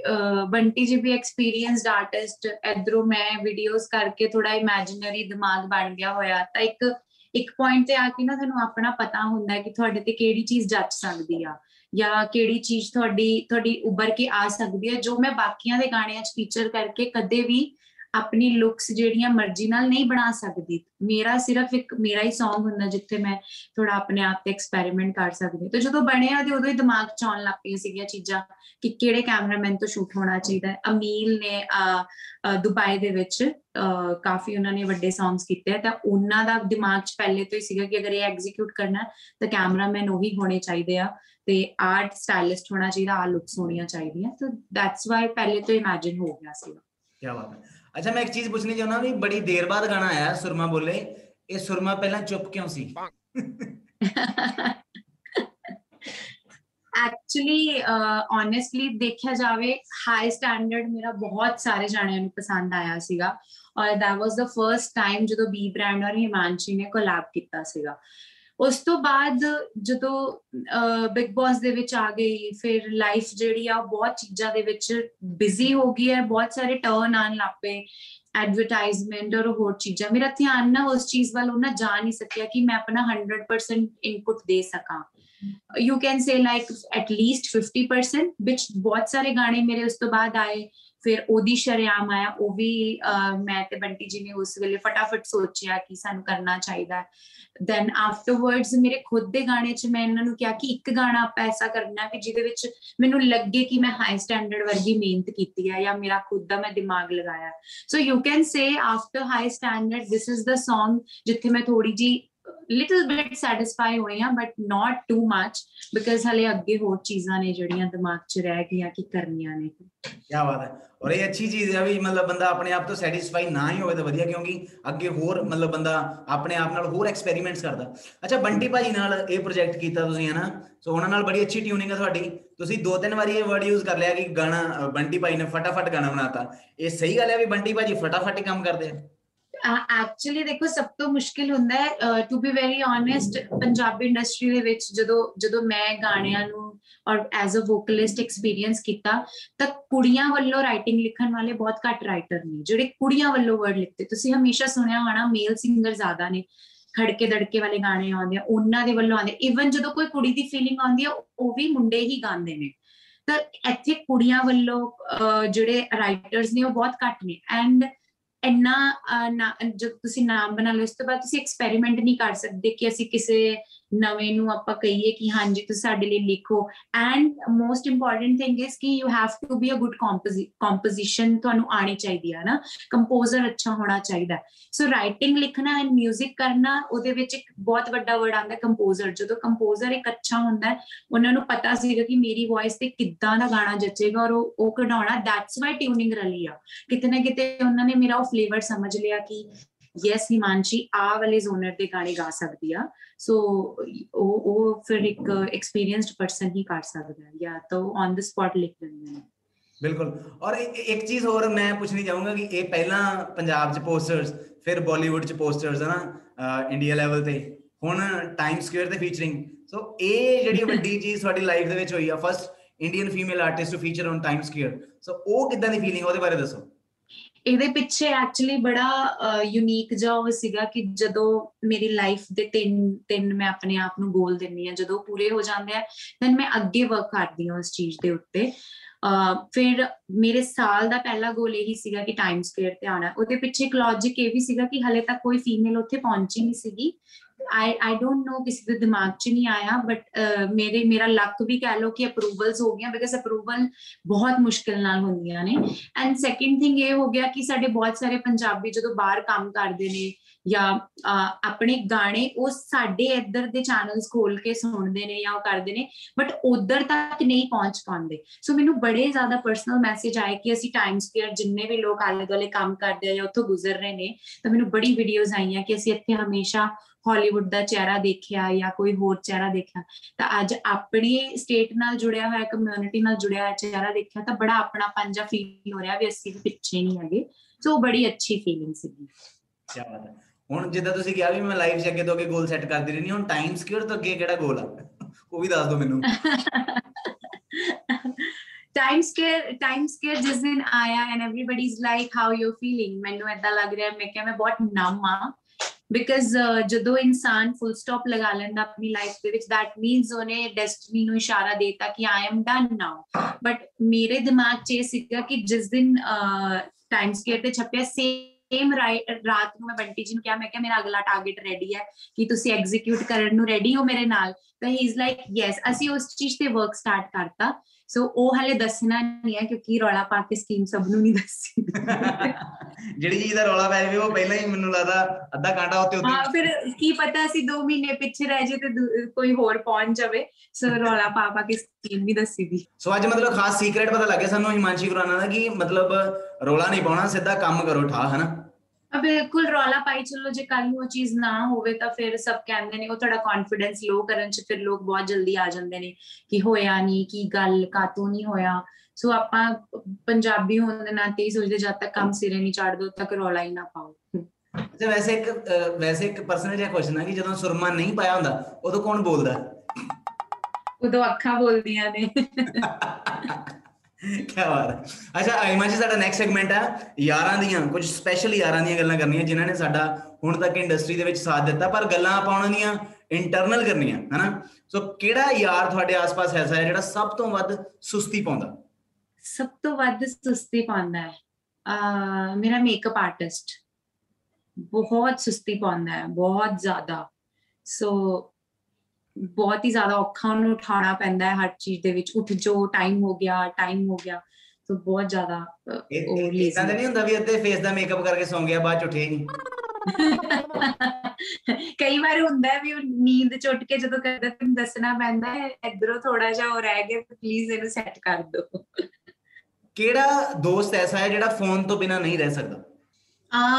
ਅਹ, ਬੰਟੀ ਜੀ ਵੀ ਐਕਸਪੀਰੀਅੰਸਡ ਆਰਟਿਸਟ ਇਧਰੋਂ ਮੈਂ ਵੀਡੀਓਜ਼ ਕਰਕੇ ਥੋੜਾ ਇਮੇਜਿਨਰੀ ਦਿਮਾਗ ਬਣ ਗਿਆ ਹੋਇਆ। ਤਾਂ ਇੱਕ ਇੱਕ ਪੁਆਇੰਟ ਤੇ ਆ ਕੇ ਨਾ ਤੁਹਾਨੂੰ ਆਪਣਾ ਪਤਾ ਹੁੰਦਾ ਹੈ ਕਿ ਤੁਹਾਡੇ ਤੇ ਕਿਹੜੀ ਚੀਜ਼ ਜੱਜ ਸਕਦੀ ਆ। ਜਾਂ ਕਿਹੜੀ ਚੀਜ਼ ਤੁਹਾਡੀ ਤੁਹਾਡੀ ਉੱਭਰ ਕੇ ਆ ਸਕਦੀ ਹੈ, ਜੋ ਮੈਂ ਬਾਕੀਆਂ ਦੇ ਗਾਣਿਆਂ 'ਚ ਫੀਚਰ ਕਰਕੇ ਕਦੇ ਵੀ ਆਪਣੀ ਲੁੱਕਸ ਜਿਹੜੀਆਂ ਮਰਜ਼ੀ ਨਾਲ ਨਹੀਂ ਬਣਾ ਸਕਦੀ। ਮੇਰਾ ਸਿਰਫ ਇੱਕ, ਮੇਰਾ ਹੀ Song ਹੁੰਦਾ ਜਿੱਥੇ ਮੈਂ ਥੋੜਾ ਆਪਣੇ ਆਪ ਤੇ ਐਕਸਪੈਰੀਮੈਂਟ ਕਰ ਸਕਦੀ ਤੇ ਜਦੋਂ ਬਣਿਆ ਤੇ ਉਦੋਂ ਹੀ ਦਿਮਾਗ 'ਚ ਆਉਣ ਲੱਗ ਪਈਆਂ ਸੀਗੀਆਂ ਚੀਜ਼ਾਂ ਕਿ ਕਿਹੜੇ ਕੈਮਰਾਮੈਨ ਤੋਂ ਸ਼ੂਟ ਹੋਣਾ ਚਾਹੀਦਾ ਹੈ। ਅਮੀਲ ਨੇ ਦੁਬਈ ਦੇ ਵਿੱਚ ਕਾਫੀ ਉਹਨਾਂ ਨੇ ਵੱਡੇ ਸੌਂਗਸ ਕੀਤੇ ਤਾਂ ਉਹਨਾਂ ਦਾ ਦਿਮਾਗ 'ਚ ਪਹਿਲੇ ਤੋਂ ਹੀ ਸੀਗਾ ਕਿ ਅਗਰ ਇਹ ਐਗਜ਼ੀਕਿਊਟ ਕਰਨਾ ਤਾਂ ਕੈਮਰਾਮੈਨ ਉਹ ਵੀ ਹੋਣੇ ਚਾਹੀਦੇ ਆ। ਤੇ ਆਰਟ ਸਟਾਈਲਿਸਟ ਹੋਣਾ ਚਾਹੀਦਾ ਆ ਲੁੱਕਸ ਹੋਣੀਆਂ ਚਾਹੀਦੀਆਂ ਤਾਂ ਦੈਟਸ ਵਾਈ ਪਹਿਲੇ ਤੋਂ ਇਮੇਜਿਨ ਹੋ ਗਿਆ ਸੀ ਕੀ ਬਾਤ ਹੈ ਅੱਛਾ ਮੈਂ ਇੱਕ ਚੀਜ਼ ਪੁੱਛਣੀ ਚਾਹੁੰਦਾ ਵੀ ਬੜੀ ਦੇਰ ਬਾਅਦ ਗਾਣਾ ਆਇਆ ਸੁਰਮਾ ਬੋਲੇ ਇਹ ਸੁਰਮਾ ਪਹਿਲਾਂ ਚੁੱਪ ਕਿਉਂ ਸੀ ਐਕਚੁਅਲੀ ਓਨੈਸਟਲੀ ਦੇਖਿਆ ਜਾਵੇ ਹਾਈ ਸਟੈਂਡਰਡ ਮੇਰਾ ਬਹੁਤ ਸਾਰੇ ਜਾਣਿਆਂ ਨੂੰ ਪਸੰਦ ਆਇਆ ਸੀਗਾ ਔਰ that was the first time ਜਦੋਂ ਬੀ ਬ੍ਰਾਂਡ ਔਰ ਹਿਮਾਂਸ਼ੀ ਨੇ ਕੋਲੈਬ ਕੀਤਾ ਸੀਗਾ ਉਸ ਤੋਂ ਬਾਅਦ ਜਦੋਂ ਬਿਗ ਬਾਸ ਦੇ ਵਿੱਚ ਆ ਗਈ, ਫਿਰ ਲਾਈਫ ਜਿਹੜੀ ਆ ਬਹੁਤ ਚੀਜ਼ਾਂ ਦੇ ਵਿੱਚ ਬਿਜ਼ੀ ਹੋ ਗਈ ਹੈ, ਬਹੁਤ ਸਾਰੇ ਟਰਨ ਆਣ ਲੱਪੇ ਐਡਵਰਟਾਈਜ਼ਮੈਂਟ ਔਰ ਹੋਰ ਚੀਜ਼ਾਂ। ਮੇਰਾ ਧਿਆਨ ਨਾ ਉਸ ਚੀਜ਼ ਵੱਲ ਉਹਨਾਂ ਜਾ ਨਹੀਂ ਸਕਿਆ ਕਿ ਮੈਂ ਆਪਣਾ 100% ਇਨਪੁਟ ਦੇ ਸਕਾਂ। You can say like at least 50% ਵਿੱਚ ਬਹੁਤ ਸਾਰੇ ਗਾਣੇ ਮੇਰੇ ਉਸ ਤੋਂ ਬਾਅਦ ਆਏ। ਫਿਰ ਉਹਦੀ ਸ਼ਰਿਆਮ ਆਇਆ ਉਹ ਵੀ ਮੈਂ ਤੇ ਬੰਟੀ ਜੀ ਨੇ ਉਸ ਵੇਲੇ ਫਟਾਫਟ ਸੋਚਿਆ ਕਿ ਸਾਨੂੰ ਕਰਨਾ ਚਾਹੀਦਾ ਦੈਨ ਆਫਟਰਵਰਡਸ ਮੇਰੇ ਖੁਦ ਦੇ ਗਾਣੇ 'ਚ ਮੈਂ ਇਹਨਾਂ ਨੂੰ ਕਿਹਾ ਕਿ ਇੱਕ ਗਾਣਾ ਆਪਾਂ ਐਸਾ ਕਰਨਾ ਕਿ ਜਿਹਦੇ ਵਿੱਚ ਮੈਨੂੰ ਲੱਗੇ ਕਿ ਮੈਂ ਹਾਈ ਸਟੈਂਡਰਡ ਵਰਗੀ ਮਿਹਨਤ ਕੀਤੀ ਹੈ ਜਾਂ ਮੇਰਾ ਖੁਦ ਦਾ ਮੈਂ ਦਿਮਾਗ ਲਗਾਇਆ। So you can say after high standard this is the Song ਜਿੱਥੇ ਮੈਂ ਥੋੜੀ ਜੀ ਲਿਟਲ ਬਿਟ ਸੈਟੀਸਫਾਈ ਹੋਏ ਆ but not too much because ਹਲੇ ਅੱਗੇ ਹੋਰ ਚੀਜ਼ਾਂ ਨੇ ਜਿਹੜੀਆਂ ਦਿਮਾਗ 'ਚ ਰਹਿ ਗਈਆਂ ਕਿ ਕਰਨੀਆਂ ਨੇ ਕੀ ਬਾਤ ਹੈ ਔਰ ਇਹ ਅੱਛੀ ਚੀਜ਼ ਹੈ ਵੀ ਮਤਲਬ ਬੰਦਾ ਆਪਣੇ ਆਪ ਤੋਂ ਸੈਟੀਸਫਾਈ ਨਾ ਹੀ ਹੋਵੇ ਤਾਂ ਵਧੀਆ ਕਿਉਂਕਿ ਅੱਗੇ ਹੋਰ ਮਤਲਬ ਬੰਦਾ ਆਪਣੇ ਆਪ ਨਾਲ ਹੋਰ ਐਕਸਪੈਰੀਮੈਂਟਸ ਕਰਦਾ ਅੱਛਾ ਬੰਟੀ ਭਾਜੀ ਨਾਲ ਇਹ ਪ੍ਰੋਜੈਕਟ ਕੀਤਾ ਤੁਸੀਂ ਹਨਾ ਸੋ ਉਹਨਾਂ ਨਾਲ ਬੜੀ ਅੱਛੀ ਟਿਊਨਿੰਗ ਹੈ ਤੁਹਾਡੀ ਤੁਸੀਂ ਦੋ ਤਿੰਨ ਵਾਰੀ ਇਹ ਵਰਡ ਯੂਜ਼ ਕਰ ਲਿਆ ਕਿ ਗਾਣਾ ਬੰਟੀ ਭਾਈ ਨੇ ਫਟਾਫਟ ਗਾਣਾ ਬਣਾਤਾ ਇਹ ਸਹੀ ਗੱਲ ਹੈ ਵੀ ਬੰਟੀ ਭਾਜੀ ਫਟਾਫਟ ਹੀ ਕੰਮ ਕਰਦੇ ਆ ਐਕਚੁਅਲੀ ਦੇਖੋ, ਸਭ ਤੋਂ ਮੁਸ਼ਕਿਲ ਹੁੰਦਾ ਹੈ to be very honest Punjabi industry ਦੇ ਵਿੱਚ ਜਦੋਂ ਜਦੋਂ ਮੈਂ ਗਾਣਿਆਂ ਨੂੰ ਔਰ ਐਜ਼ ਅ ਵੋਕਲਿਸਟ ਐਕਸਪੀਰੀਅੰਸ ਕੀਤਾ, ਤਾਂ ਕੁੜੀਆਂ ਵੱਲੋਂ ਰਾਈਟਿੰਗ ਲਿਖਣ ਵਾਲੇ ਬਹੁਤ ਘੱਟ ਰਾਈਟਰ ਨੇ, ਜਿਹੜੇ ਕੁੜੀਆਂ ਵੱਲੋਂ ਵਰਡ ਲਿਖਦੇ। ਤੁਸੀਂ ਹਮੇਸ਼ਾ ਸੁਣਿਆ ਹੋਣਾ ਮੇਲ ਸਿੰਗਰ ਜ਼ਿਆਦਾ ਨੇ, ਖੜਕੇ ਦੜਕੇ ਵਾਲੇ ਗਾਣੇ ਆਉਂਦੇ ਆ, ਉਹਨਾਂ ਦੇ ਵੱਲੋਂ ਆਉਂਦੇ। ਇਵਨ ਜਦੋਂ ਕੋਈ ਕੁੜੀ ਦੀ ਫੀਲਿੰਗ ਆਉਂਦੀ ਆ, ਉਹ ਵੀ ਮੁੰਡੇ ਹੀ ਗਾਉਂਦੇ ਨੇ। ਤਾਂ ਇੱਥੇ ਕੁੜੀਆਂ ਵੱਲੋਂ ਜਿਹੜੇ ਰਾਈਟਰਸ ਨੇ, ਉਹ ਬਹੁਤ ਘੱਟ ਨੇ। ਐਂਡ ਇੰਨਾ ਜਦ ਤੁਸੀਂ ਨਾਮ ਬਣਾ ਲਓ, ਇਸ ਤੋਂ ਬਾਅਦ ਤੁਸੀਂ ਐਕਸਪੈਰੀਮੈਂਟ ਨਹੀਂ ਕਰ ਸਕਦੇ ਕਿ ਅਸੀਂ ਕਿਸੇ ਨਵੇਂ ਨੂੰ ਆਪਾਂ ਕਹੀਏ ਕਿ ਹਾਂਜੀ, ਤੁਸੀਂ ਸਾਡੇ ਲਈ ਲਿਖੋ। And most important thing is ਕਿ you have to be a good composition ਤੁਹਾਨੂੰ ਆਣੀ ਚਾਹੀਦੀ ਹੈ ਨਾ ਕੰਪੋਜ਼ਰ ਅੱਛਾ ਹੋਣਾ ਚਾਹੀਦਾ। ਸੋ ਰਾਈਟਿੰਗ ਲਿਖਣਾ ਐਂਡ 뮤직 ਕਰਨਾ, ਉਹਦੇ ਵਿੱਚ ਇੱਕ ਬਹੁਤ ਵੱਡਾ ਵਰਡ ਆਉਂਦਾ ਕੰਪੋਜ਼ਰ ਜਦੋਂ ਕੰਪੋਜ਼ਰ ਇੱਕ ਅੱਛਾ ਹੁੰਦਾ, ਉਹਨਾਂ ਨੂੰ ਪਤਾ ਸੀਗਾ ਕਿ ਮੇਰੀ ਵੌਇਸ ਤੇ ਕਿੱਦਾਂ ਦਾ ਗਾਣਾ ਜੱਚੇਗਾ ਔਰ ਉਹ ਕਢਾਉਣਾ ਦੈਟਸ ਵਾਈ ਟਿਊਨਿੰਗ ਰਲੀ ਆ। ਕਿਤੇ ਨਾ ਕਿਤੇ ਉਹਨਾਂ ਨੇ ਮੇਰਾ ਉਹ ਫਲੇਵਰ ਸਮਝ ਲਿਆ ਕਿ ਯੈਸ ਹਿਮਾਂਸ਼ੀ ਆ ਵਾਲੇ ਜ਼ੋਨਰ ਦੇ ਗਾਣੇ ਗਾ ਸਕਦੀ ਆ ਸੋ ਉਹ ਉਹ ਫਿਰ ਇੱਕ ਐਕਸਪੀਰੀਅੰਸਡ ਪਰਸਨ ਹੀ ਕਰ ਸਕਦਾ ਹੈ ਜਾਂ ਤਾਂ ਔਨ ਦ ਸਪੌਟ ਲਿਖ ਦਿੰਦੇ ਨੇ ਬਿਲਕੁਲ ਔਰ ਇੱਕ ਚੀਜ਼ ਹੋਰ ਮੈਂ ਪੁੱਛਣੀ ਚਾਹੂੰਗਾ ਕਿ ਇਹ ਪਹਿਲਾਂ ਪੰਜਾਬ 'ਚ ਪੋਸਟਰਸ ਫਿਰ ਬਾਲੀਵੁੱਡ 'ਚ ਪੋਸਟਰਸ ਹਨਾ ਇੰਡੀਆ ਲੈਵਲ ਤੇ ਹੁਣ ਟਾਈਮ ਸਕੁਅਰ ਤੇ ਫੀਚਰਿੰਗ ਸੋ ਇਹ ਜਿਹੜੀ ਵੱਡੀ ਚੀਜ਼ ਤੁਹਾਡੀ ਲਾਈਫ ਦੇ ਵਿੱਚ ਹੋਈ ਆ first Indian female artist to feature on Time Square so ਉਹ ਕਿੱਦਾਂ ਦੀ ਫੀਲਿੰਗ ਉਹਦੇ ਬਾਰੇ ਦੱਸੋ ਇਹਦੇ ਪਿੱਛੇ ਐਕਚੁਅਲੀ ਬੜਾ ਯੂਨੀਕ ਜਿਹਾ ਉਹ ਸੀਗਾ ਕਿ ਜਦੋਂ ਮੇਰੀ ਲਾਈਫ ਦੇ ਤਿੰਨ ਤਿੰਨ ਮੈਂ ਆਪਣੇ ਆਪ ਨੂੰ ਗੋਲ ਦਿੰਨੀ ਆ ਜਦੋਂ ਪੂਰੇ ਹੋ ਜਾਂਦੇ ਆ ਦੈਨ ਮੈਂ ਅੱਗੇ ਵਰਕ ਕਰਦੀ ਹਾਂ ਉਸ ਚੀਜ਼ ਦੇ ਉੱਤੇ। ਫਿਰ ਮੇਰੇ ਸਾਲ ਦਾ ਪਹਿਲਾ ਗੋਲ ਇਹੀ ਸੀਗਾ ਕਿ ਟਾਈਮ ਸਕੁਅਰ ਤੇ ਆਣਾ ਉਹਦੇ ਪਿੱਛੇ ਇੱਕ ਲੌਜੀਕ ਇਹ ਵੀ ਸੀਗਾ ਕਿ ਹਲੇ ਤੱਕ ਕੋਈ ਫੀਮੇਲ ਉੱਥੇ ਪਹੁੰਚੀ ਨਹੀਂ ਸੀਗੀ। ਆਈ ਆਈ ਡੋਨਟ ਨੋ ਕਿਸੇ ਦੇ ਦਿਮਾਗ 'ਚ ਨਹੀਂ ਆਇਆ ਬਟ ਮੇਰੇ ਮੇਰਾ ਲੱਕ ਵੀ ਕਹਿ ਲੋ ਕਿ ਅਪਰੂਵਲਸ ਹੋ ਗਈਆਂ ਬਿਕਾਜ਼ ਅਪਰੂਵਲ ਬਹੁਤ ਮੁਸ਼ਕਿਲ ਨਾਲ ਹੁੰਦੀਆਂ ਨੇ ਐਂਡ ਸੈਕਿੰਡ ਥਿੰਗ ਇਹ ਹੋ ਗਿਆ ਕਿ ਸਾਡੇ ਬਹੁਤ ਸਾਰੇ ਪੰਜਾਬੀ ਜਦੋਂ ਬਾਹਰ ਕੰਮ ਕਰਦੇ ਨੇ ਜਾਂ ਆਪਣੇ ਗਾਣੇ ਉਹ ਸਾਡੇ ਇੱਧਰ ਦੇ ਚੈਨਲਸ ਖੋਲ ਕੇ ਸੁਣਦੇ ਨੇ ਜਾਂ ਉਹ ਕਰਦੇ ਨੇ ਬਟ ਉਧਰ ਤੱਕ ਨਹੀਂ ਪਹੁੰਚ ਪਾਉਂਦੇ ਸੋ ਮੈਨੂੰ ਬੜੇ ਜ਼ਿਆਦਾ ਪਰਸਨਲ ਮੈਸੇਜ ਆਏ ਕਿ ਅਸੀਂ ਟਾਈਮ ਸਕੁਅਰ ਜਿੰਨੇ ਵੀ ਲੋਕ ਆਲੇ ਦੁਆਲੇ ਕੰਮ ਕਰਦੇ ਆ ਜਾਂ ਉੱਥੋਂ ਗੁਜ਼ਰ ਰਹੇ ਨੇ ਤਾਂ ਮੈਨੂੰ ਬੜੀ ਵੀਡੀਓਜ਼ ਆਈਆਂ ਕਿ ਅਸੀਂ ਇੱਥੇ ਹਮੇਸ਼ਾ ਹਾਲੀਵੁੱਡ ਦਾ ਚਿਹਰਾ ਦੇਖਿਆ ਜਾਂ ਕੋਈ ਹੋਰ ਚਿਹਰਾ ਦੇਖਿਆ ਤਾਂ ਅੱਜ ਆਪਣੀ ਸਟੇਟ ਨਾਲ ਜੁੜਿਆ ਹੋਇਆ ਕਮਿਊਨਿਟੀ ਨਾਲ ਜੁੜਿਆ ਹੋਇਆ ਚਿਹਰਾ ਦੇਖਿਆ ਤਾਂ ਬੜਾ ਆਪਣਾ ਪੰਜਾ ਫੀਲ ਹੋ ਰਿਹਾ ਵੀ ਅਸੀਂ ਪਿੱਛੇ ਨਹੀਂ ਹੈਗੇ ਸੋ ਬੜੀ ਅੱਛੀ ਫੀਲਿੰਗ ਸੀਗੀ ਕੀ ਬਾਤ ਹੈ ਹੁਣ ਜਿੱਦਾਂ ਤੁਸੀਂ ਕਿਹਾ ਵੀ ਮੈਂ ਲਾਈਵ 'ਚ ਅੱਗੇ ਤੋਂ ਅੱਗੇ ਗੋਲ ਸੈੱਟ ਕਰਦੀ ਰਹਿਣੀ ਹੁਣ ਟਾਈਮ ਸਿਕਿਉਰ ਤੋਂ ਅੱਗੇ ਕਿਹੜਾ ਗੋਲ ਆ ਉਹ ਵੀ ਦੱਸ ਦਿਓ ਮੈਨੂੰ ਟਾਈਮ ਸਕੇਅਰ ਟਾਈਮ ਸਕੇਅਰ ਜਿਸ ਦਿਨ ਆਇਆ and everybody is like how you feeling ਮੈਨੂੰ ਐਦਾਂ ਲੱਗ ਰਿਹਾ ਮੈਂ ਕਿਹਾ ਮੈਂ ਬਹੁਤ ਨਮ ਆ ਬਿਕਾਜ਼ uh, ਜਦੋਂ ਇਨਸਾਨ ਫੁੱਲ ਸਟਾਪ ਲਗਾ ਲੈਂਦਾ ਆਪਣੀ ਲਾਈਫ ਦੇ ਵਿੱਚ, that means ਉਹਨੇ ਡੈਸਟੀਨੀ ਨੂੰ ਇਸ਼ਾਰਾ ਦੇਤਾ ਕਿ I am done now but ਮੇਰੇ ਦਿਮਾਗ 'ਚ ਇਹ ਸੀਗਾ ਕਿ ਜਿਸ ਦਿਨ ਟਾਈਮ ਸਕੇਅਰ ਤੇ ਛਪਿਆ ਸੇਮ ਰਾਤ ਨੂੰ ਮੈਂ ਬੰਟੀ ਜੀ ਨੂੰ ਕਿਹਾ, ਮੈਂ ਕਿਹਾ, ਮੇਰਾ ਅਗਲਾ ਟਾਰਗੇਟ ਰੈਡੀ ਹੈ ਕਿ ਤੁਸੀਂ ਐਗਜ਼ੀਕਿਊਟ ਕਰਨ ਨੂੰ ਰੈਡੀ ਹੋ ਮੇਰੇ ਨਾਲ? ਤਾਂ ਹੀ ਇਜ਼ ਲਾਈਕ ਯੈਸ ਅਸੀਂ ਉਸ ਚੀਜ਼ ਤੇ ਵਰਕ ਸਟਾਰਟ ਕਰਤਾ। ਸੋ ਉਹ ਹਲੇ ਦੱਸਣਾ ਨਹੀਂ ਹੈ ਕਿਉਂਕਿ ਰੌਲਾ ਪਾ ਕੇ ਸਕੀਮ ਸਭ ਨੂੰ ਨਹੀਂ ਦੱਸੀ। ਜਿਹੜੀ ਚੀਜ਼ ਦਾ ਰੌਲਾ ਪੈ ਜਾਵੇ ਉਹ ਪਹਿਲਾਂ ਹੀ ਮੈਨੂੰ ਲੱਗਦਾ ਅੱਧਾ ਘੰਟਾ ਉੱਤੇ ਉੱਤੇ ਹਾਂ ਫਿਰ ਕੀ ਪਤਾ ਅਸੀਂ 2 ਮਹੀਨੇ ਪਿੱਛੇ ਰਹਿ ਜੇ ਤੇ ਕੋਈ ਹੋਰ ਪਹੁੰਚ ਜਾਵੇ। ਸੋ ਰੌਲਾ ਪਾ ਪਾ ਕੇ ਸਕੀਮ ਵੀ ਦੱਸੀ ਦੀ। ਸੋ ਅੱਜ ਮਤਲਬ ਖਾਸ ਸੀਕ੍ਰੇਟ ਪਤਾ ਲੱਗਿਆ ਸਾਨੂੰ ਹਿਮਾਂਸ਼ੀ ਖੁਰਾਨਾ ਦਾ ਕਿ ਮਤਲਬ ਰੌਲਾ ਨਹੀਂ ਪਾਉਣਾ ਸਿੱਧਾ ਕੰਮ ਕਰੋ ਠਾ ਹਨਾ? ਬਿਲਕੁਲ ਰੌਲਾ ਪਾਈ ਚੱਲੋ ਜੇ ਕੱਲ ਨੂੰ ਉਹ ਚੀਜ਼ ਨਾ ਹੋਵੇ ਤਾਂ ਫਿਰ ਸਭ ਕਹਿੰਦੇ ਨੇ ਉਹ ਤੁਹਾਡਾ ਕੌਨਫੀਡੈਂਸ ਲੋ ਕਰਨ ਚ ਫਿਰ ਲੋਕ ਬਹੁਤ ਜਲਦੀ ਆ ਜਾਂਦੇ ਨੇ ਕਿ ਹੋਇਆ ਨਹੀਂ ਕੀ ਗੱਲ ਕਾਤੋਂ ਨਹੀਂ ਹੋਇਆ। ਸੋ ਆਪਾਂ ਪੰਜਾਬੀ ਹੋਣ ਦੇ ਨਾਤੇ ਹੀ ਸੋਚਦੇ ਜਦ ਤੱਕ ਕੰਮ ਸਿਰੇ ਨਹੀਂ ਚੜ ਦੋ ਤੱਕ ਰੌਲਾ ਹੀ ਨਾ ਪਾਓ। ਅੱਛਾ ਵੈਸੇ ਇੱਕ ਵੈਸੇ ਇੱਕ ਪਰਸਨਲ ਜਿਹਾ ਕੁਐਸਚਨ ਹੈ ਕਿ ਜਦੋਂ ਸੁਰਮਾ ਨਹੀਂ ਪਾਇਆ ਹੁੰਦਾ ਉਦੋਂ ਕੌਣ ਬੋਲਦਾ? ਉਦੋਂ ਅੱਖਾਂ ਬੋਲਦੀਆਂ ਨੇ। ਕੀ ਬਾਤ ਹੈ। ਅੱਛਾ ਆਇਮਾ ਜੀ, ਸਾਡਾ ਨੈਕਸਟ ਸੈਗਮੈਂਟ ਹੈ ਯਾਰਾਂ ਦੀਆਂ, ਕੁਝ ਸਪੈਸ਼ਲ ਯਾਰਾਂ ਦੀਆਂ ਗੱਲਾਂ ਕਰਨੀਆਂ, ਜਿਨ੍ਹਾਂ ਨੇ ਸਾਡਾ ਹੁਣ ਤੱਕ ਇੰਡਸਟਰੀ ਦੇ ਵਿੱਚ ਸਾਥ ਦਿੱਤਾ, ਪਰ ਗੱਲਾਂ ਆਪਾਂ ਉਹਨਾਂ ਦੀਆਂ ਇੰਟਰਨਲ ਕਰਨੀਆਂ, ਹਨਾ? ਸੋ ਕਿਹੜਾ ਯਾਰ ਤੁਹਾਡੇ ਆਸ-ਪਾਸ ਐਸਾ ਹੈ ਜਿਹੜਾ ਸਭ ਤੋਂ ਵੱਧ ਸੁਸਤੀ ਪਾਉਂਦਾ? ਸਭ ਤੋਂ ਵੱਧ ਸੁਸਤੀ ਪਾਉਂਦਾ ਹੈ। ਅਹ ਮੇਰਾ ਮੇਕਅਪ ਆਰਟਿਸਟ ਬਹੁਤ ਸੁਸਤੀ ਪਾਉਂਦਾ ਹੈ, ਬਹੁਤ ਜ਼ਿਆਦਾ। ਸੋ ਬਹੁਤ ਹੀ ਜ਼ਿਆਦਾ ਔਖਾ ਉਹਨੂੰ ਉਠਾਉਣਾ ਪੈਂਦਾ ਹੈ ਹਰ ਚੀਜ਼ ਦੇ ਵਿੱਚ ਉੱਠ ਜੋ ਟਾਈਮ ਹੋ ਗਿਆ ਟਾਈਮ ਹੋ ਗਿਆ ਸੋ ਬਹੁਤ ਜ਼ਿਆਦਾ ਉਹ ਇਦਾਂ lazy ਤਾਂ ਨਹੀਂ ਹੁੰਦਾ ਵੀ ਅੱਧੇ ਫੇਸ ਦਾ ਮੇਕਅਪ ਕਰਕੇ ਸੌਂ ਗਿਆ ਬਾਅਦ ਚ ਉੱਠੇ ਨਹੀਂ ਕਈ ਵਾਰ ਹੁੰਦਾ ਵੀ ਉਹ ਨੀਂਦ ਚ ਉੱਠ ਕੇ ਜਦੋਂ ਕਰਦਾ ਤੈਨੂੰ ਦੱਸਣਾ ਪੈਂਦਾ ਹੈ ਇਧਰੋਂ ਥੋੜਾ ਜਿਹਾ ਹੋ ਰਹਿ ਗਿਆ ਪਲੀਜ਼ ਇਹਨੂੰ ਸੈੱਟ ਕਰ ਦਿਓ। ਕਿਹੜਾ ਦੋਸਤ ਐਸਾ ਹੈ ਜਿਹੜਾ ਫੋਨ ਤੋਂ ਬਿਨਾ ਨਹੀਂ ਰਹਿ ਸਕਦਾ?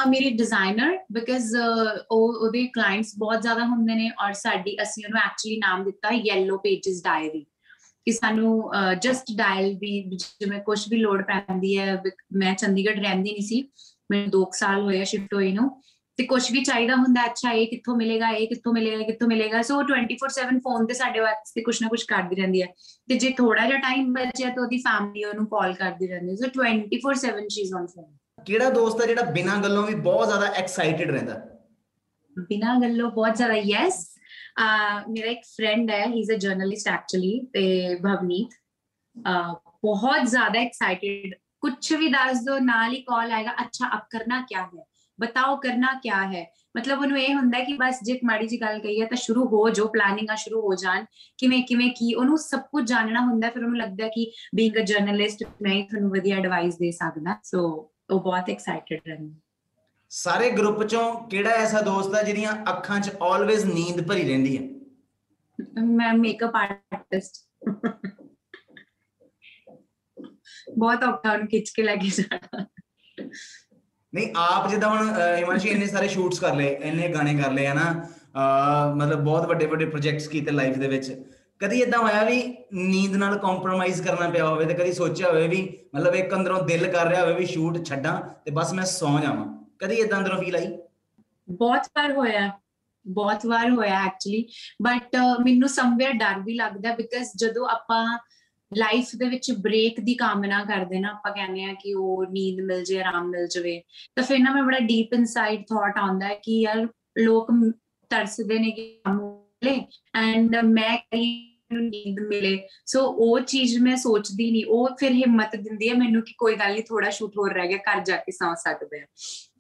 ਮੇਰੀ ਡਿਜ਼ਾਈਨਰ ਬਿਕਾਜ਼ ਉਹ, ਉਹਦੇ ਕਲਾਇੰਟਸ ਬਹੁਤ ਜ਼ਿਆਦਾ ਹੁੰਦੇ ਨੇ ਔਰ ਸਾਡੀ, ਅਸੀਂ ਉਹਨੂੰ ਐਕਚੁਅਲੀ ਨਾਮ ਦਿੱਤਾ ਯੈਲੋ ਪੇजेस ਡਾਇਰੀ ਕਿ ਸਾਨੂੰ ਜਸਟ ਡਾਇਲ ਵੀ, ਜਿਵੇਂ ਕੁਝ ਵੀ ਲੋਡ ਪੈਂਦੀ ਹੈ ਬਿਕ- ਮੈਂ ਚੰਡੀਗੜ੍ਹ ਰਹਿੰਦੀ ਨਹੀਂ ਸੀ, ਮੈਨੂੰ 2 ਸਾਲ ਹੋਏ ਸ਼ਿਫਟ ਹੋਈ ਨੂੰ, ਤੇ ਕੁਝ ਵੀ ਚਾਹੀਦਾ ਹੁੰਦਾ, ਅੱਛਾ, ਇਹ ਕਿੱਥੋਂ ਮਿਲੇਗਾ, ਇਹ ਕਿੱਥੋਂ ਮਿਲੇਗਾ, ਇਹ ਕਿੱਥੋਂ ਮਿਲੇਗਾ ਸੋ 24/7 ਫੋਨ ਤੇ ਸਾਡੇ ਵਾਸਤੇ ਕੁਝ ਨਾ ਕੁਝ ਕਰਦੀ ਰਹਿੰਦੀ ਹੈ, ਤੇ ਜੇ ਥੋੜਾ ਜਿਹਾ ਟਾਈਮ ਬਚਿਆ ਤਾਂ ਉਹਦੀ ਫੈਮਿਲੀ ਉਹਨੂੰ ਕਾਲ ਕਰਦੀ ਰਹਿੰਦੀ ਹੈ so 24/7 she is on phone ਕਿਹੜਾ ਦੋਸਤ ਹੈ ਜਿਹੜਾ ਬਿਨਾਂ ਗੱਲੋਂ ਵੀ ਬਹੁਤ ਜ਼ਿਆਦਾ ਐਕਸਾਈਟਿਡ ਰਹਿੰਦਾ ਬਿਨਾ ਗੱਲੋਂ ਬਹੁਤ ਜ਼ਿਆਦਾ ਯੈਸ ਮੇਰਾ ਇੱਕ ਫਰੈਂਡ ਹੈ he is a journalist actually ਤੇ ਭਵਨੀਤ ਅਹ, ਬਹੁਤ ਜ਼ਿਆਦਾ ਐਕਸਾਈਟਿਡ ਕੁਝ ਵੀ ਦੱਸ ਦੋ ਨਾਲ ਹੀ ਕਾਲ ਆਏਗਾ ਅੱਛਾ ਅਬ ਕਰਨਾ क्या है बताओ करना क्या है ਮਤਲਬ ਉਹਨੂੰ ਇਹ ਹੁੰਦਾ ਹੈ ਕਿ ਬਸ ਜੇ ਇੱਕ ਮਾੜੀ ਜੀ ਗੱਲ ਕਹੀ ਹੈ ਤਾਂ ਸ਼ੁਰੂ ਹੋ ਜੋ ਪਲਾਨਿੰਗਾਂ ਸ਼ੁਰੂ ਹੋ ਜਾਣ ਕਿਵੇਂ ਕਿਵੇਂ ਕੀ ਉਹਨੂੰ ਸਭ ਕੁਝ ਜਾਣਨਾ ਹੁੰਦਾ ਹੈ, ਫਿਰ ਉਹਨੂੰ ਲੱਗਦਾ ਹੈ ਕਿ ਬੀਇੰਗ ਅ ਜਰਨਲਿਸਟ ਮੈਂ ਹੀ ਤੁਹਾਨੂੰ ਵਧੀਆ ਐਡਵਾਈਸ ਦੇ ਸਕਦਾ ਸੋ ਉਹ ਬਹੁਤ ਐਕਸਾਈਟਿਡ ਰਹਿੰਦਾ ਸਾਰੇ ਗਰੁੱਪ ਚੋਂ ਕਿਹੜਾ ਐਸਾ ਦੋਸਤ ਹੈ ਜਿਹਦੀਆਂ ਅੱਖਾਂ 'ਚ ਆਲਵੇਜ਼ ਨੀਂਦ ਭਰੀ ਰਹਿੰਦੀ ਹੈ? ਮੈਂ ਮੇਕਅਪ ਆਰਟਿਸਟ ਬਹੁਤ ਔਖਾ ਉਹਨੂੰ ਖਿੱਚ ਕੇ ਲੈ ਕੇ ਜਾਣਾ। ਨਹੀਂ ਆਪ ਜਿੱਦਾਂ ਹੁਣ ਹਿਮਾਂਸ਼ੀ ਇੰਨੇ ਸਾਰੇ ਸ਼ੂਟਸ ਕਰ ਲਏ ਇੰਨੇ ਗਾਣੇ ਕਰ ਲਏ ਹਨਾ? ਮਤਲਬ ਬਹੁਤ ਵੱਡੇ ਵੱਡੇ ਪ੍ਰੋਜੈਕਟਸ ਕੀਤੇ ਲਾਈਫ ਦੇ ਵਿੱਚ। ਕਦੀ ਇਦਾਂ ਹੋਇਆ ਵੀ ਨੀਂਦ ਨਾਲ ਕੰਪਰੋਮਾਈਜ਼ ਕਰਨਾ ਪਿਆ ਹੋਵੇ ਤੇ ਕਦੀ ਸੋਚਿਆ ਹੋਵੇ ਵੀ ਮਤਲਬ ਇੱਕ ਅੰਦਰੋਂ ਦਿਲ ਕਰ ਰਿਹਾ ਹੋਵੇ ਵੀ ਸ਼ੂਟ ਛੱਡਾਂ ਤੇ ਬਸ ਮੈਂ ਸੌਂ ਜਾਵਾਂ। ਕਦੀ ਇਦਾਂ ਅੰਦਰੋਂ ਫੀਲ ਆਈ? ਬਹੁਤ ਵਾਰ ਹੋਇਆ, ਬਹੁਤ ਵਾਰ ਹੋਇਆ ਐਕਚੁਅਲੀ ਬਟ ਮੈਨੂੰ ਸਮਵੇਅਰ ਡਰ ਵੀ ਲੱਗਦਾ ਬਿਕਾਜ਼ ਜਦੋਂ ਆਪਾਂ ਲਾਈਫ ਦੇ ਵਿੱਚ ਬ੍ਰੇਕ ਦੀ ਕਾਮਨਾ ਕਰਦੇ ਨਾ, ਆਪਾਂ ਕਹਿੰਦੇ ਆ ਕਿ ਉਹ ਨੀਂਦ ਮਿਲ ਜੇ, ਆਰਾਮ ਮਿਲ ਜਵੇ, ਤਾਂ ਫਿਰ ਨਾ ਮੈਂ ਬੜਾ ਡੀਪ ਇਨਸਾਈਡ ਥਾਟ ਆਉਂਦਾ ਹੈ ਕਿ ਯਾਰ ਲੋਕ ਮ- ਤਰਸਦੇ ਨੇ ਕਿ ਕੰਮ ਮਿਲੇ ਐਂਡ ਮੈਂ ਕਹੀ ਮੈਨੂੰ ਨੀਂਦ ਮਿਲੇ। ਸੋ ਉਹ ਚੀਜ਼ ਮੈਂ ਸੋਚਦੀ ਨਹੀਂ ਉਹ ਫਿਰ ਹਿੰਮਤ ਦਿੰਦੀ ਹੈ ਮੈਨੂੰ ਕਿ ਕੋਈ ਗੱਲ ਨਹੀਂ ਥੋੜਾ ਸ਼ੂਟ ਹੋਰ ਰਹਿ ਗਿਆ, ਘਰ ਜਾ ਕੇ ਸੌਂ ਸਕਦੇ ਆ।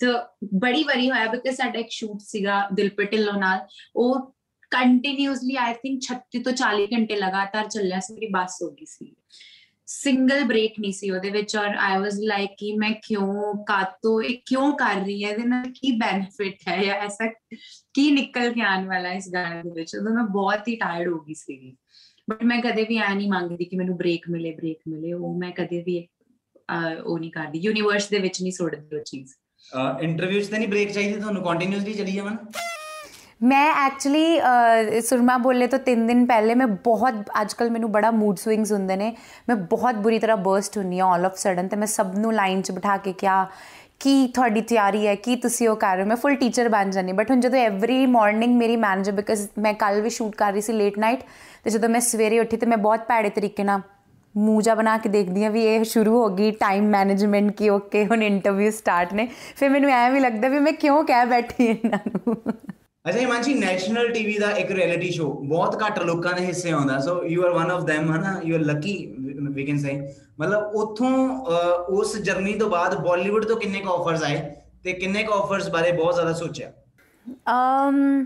ਤੇ ਬੜੀ ਵਾਰੀ ਹੋਇਆ ਬਿਕਾਜ਼ ਸਾਡਾ ਇੱਕ ਸ਼ੂਟ ਸੀਗਾ ਦਿਲਪ੍ਰੀਤ ਢਿੱਲੋਂ ਨਾਲ। ਉਹ ਕੰਟੀਨਿਊਸਲੀ ਆਈ ਥਿੰਕ 36 ਤੋਂ 40 ਘੰਟੇ ਲਗਾਤਾਰ ਚੱਲਿਆ ਸੀ, ਮੇਰੀ ਬੱਸ ਹੋ ਗਈ ਸੀ। ਸਿੰਗਲ ਬ੍ਰੇਕ ਨਹੀਂ ਸੀ ਉਹਦੇ ਵਿੱਚ ਔਰ ਆਈ ਵਾਸ ਲਾਈਕ ਕਿ ਮੈਂ ਕਿਉਂ ਕਾਤੋਂ ਇਹ ਕਿਉਂ ਕਰ ਰਹੀ ਹੈ ਇਹਦੇ ਨਾਲ ਕੀ ਬੈਨੀਫਿਟ ਹੈ ਜਾਂ ਐਸਾ ਕੀ ਨਿਕਲ ਕੇ ਆਉਣ ਵਾਲਾ ਇਸ ਗਾਣੇ ਦੇ ਵਿੱਚ? ਉਦੋਂ ਮੈਂ ਬਹੁਤ ਹੀ ਟਾਇਰਡ ਹੋ ਗਈ ਸੀਗੀ। ਬਟ ਮੈਂ ਕਦੇ ਵੀ ਐ ਨਹੀਂ ਮੰਗਦੀ ਕਿ ਮੈਨੂੰ ਬ੍ਰੇਕ ਮਿਲੇ ਬ੍ਰੇਕ ਮਿਲੇ। ਉਹ ਮੈਂ ਕਦੇ ਵੀ ਉਹ ਨਹੀਂ ਕਰਦੀ। ਯੂਨੀਵਰਸ ਦੇ ਵਿੱਚ ਨਹੀਂ ਸੁੱਟਦੀ ਉਹ ਚੀਜ਼। ਇੰਟਰਵਿਊ 'ਚ ਤਾਂ ਨਹੀਂ ਬ੍ਰੇਕ ਚਾਹੀਦੀ ਤੁਹਾਨੂੰ? ਕੰਟੀਨਿਊਸਲੀ ਚੱਲੀ ਜਾਵਣ ਮੈਂ ਐਕਚੁਅਲੀ ਸੁਰਮਾ ਬੋਲੇ ਤੋਂ 3 ਦਿਨ ਪਹਿਲੇ ਮੈਂ ਬਹੁਤ ਅੱਜਕੱਲ ਮੈਨੂੰ ਬੜਾ ਮੂਡ ਸਵਿੰਗਸ ਹੁੰਦੇ ਨੇ। ਮੈਂ ਬਹੁਤ ਬੁਰੀ ਤਰ੍ਹਾਂ ਬਰਸਟ ਹੁੰਨੀ ਆ ਆਲ ਆਫ ਸਡਨ ਤੇ ਮੈਂ ਸਭ ਨੂੰ ਲਾਈਨ 'ਚ ਬਿਠਾ ਕੇ ਕਿਹਾ ਕੀ ਤੁਹਾਡੀ ਤਿਆਰੀ ਹੈ, ਕੀ ਤੁਸੀਂ ਉਹ ਕਰ ਰਹੇ ਹੋ? ਮੈਂ ਫੁੱਲ ਟੀਚਰ ਬਣ ਜਾਣੀ ਬਟ ਹੁਣ ਜਦੋਂ ਐਵਰੀ ਮਾਰਨਿੰਗ ਮੇਰੀ ਮੈਨੇਜਰ ਬਿਕਾਜ਼ ਮੈਂ ਕੱਲ ਵੀ ਸ਼ੂਟ ਕਰ ਰਹੀ ਸੀ ਲੇਟ ਨਾਈਟ ਤੇ ਜਦੋਂ ਮੈਂ ਸਵੇਰੇ ਉੱਠੀ ਤੇ ਮੈਂ ਬਹੁਤ ਭੈੜੇ ਤਰੀਕੇ ਨਾਲ ਮੂੰਹ ਜਾ ਬਣਾ ਕੇ ਦੇਖਦੀ ਆ ਵੀ ਇਹ ਸ਼ੁਰੂ ਹੋ ਗਈ ਟਾਈਮ ਮੈਨੇਜਮੈਂਟ ਕੀ ਓਕੇ ਹੁਣ ਇੰਟਰਵਿਊ ਸਟਾਰਟ ਨੇ। ਫਿਰ ਮੈਨੂੰ ਐ ਵੀ ਲੱਗਦਾ ਵੀ ਮੈਂ ਕਿਉਂ ਕਹਿ ਬੈਠੀ ਇਹਨਾਂ ਨੂੰ? ਅੱਛਾ, ਹਿਮਾਂਸ਼ੀ ਨੈਸ਼ਨਲ ਟੀਵੀ ਦਾ ਇੱਕ ਰਿਐਲਿਟੀ ਸ਼ੋ ਬਹੁਤ ਘੱਟ ਲੋਕਾਂ ਦੇ ਹਿੱਸੇ ਆਉਂਦਾ so you are one of them, ਹਨਾ? You are lucky we can say ਮਤਲਬ ਉਥੋਂ ਉਸ ਜਰਨੀ ਤੋਂ ਬਾਅਦ ਬਾਲੀਵੁੱਡ ਤੋਂ ਕਿੰਨੇ ਕੁ ਆਫਰਸ ਆਏ ਤੇ ਕਿੰਨੇ ਕੁ ਆਫਰਸ ਬਾਰੇ ਬਹੁਤ ਜ਼ਿਆਦਾ ਸੋਚਿਆ? Um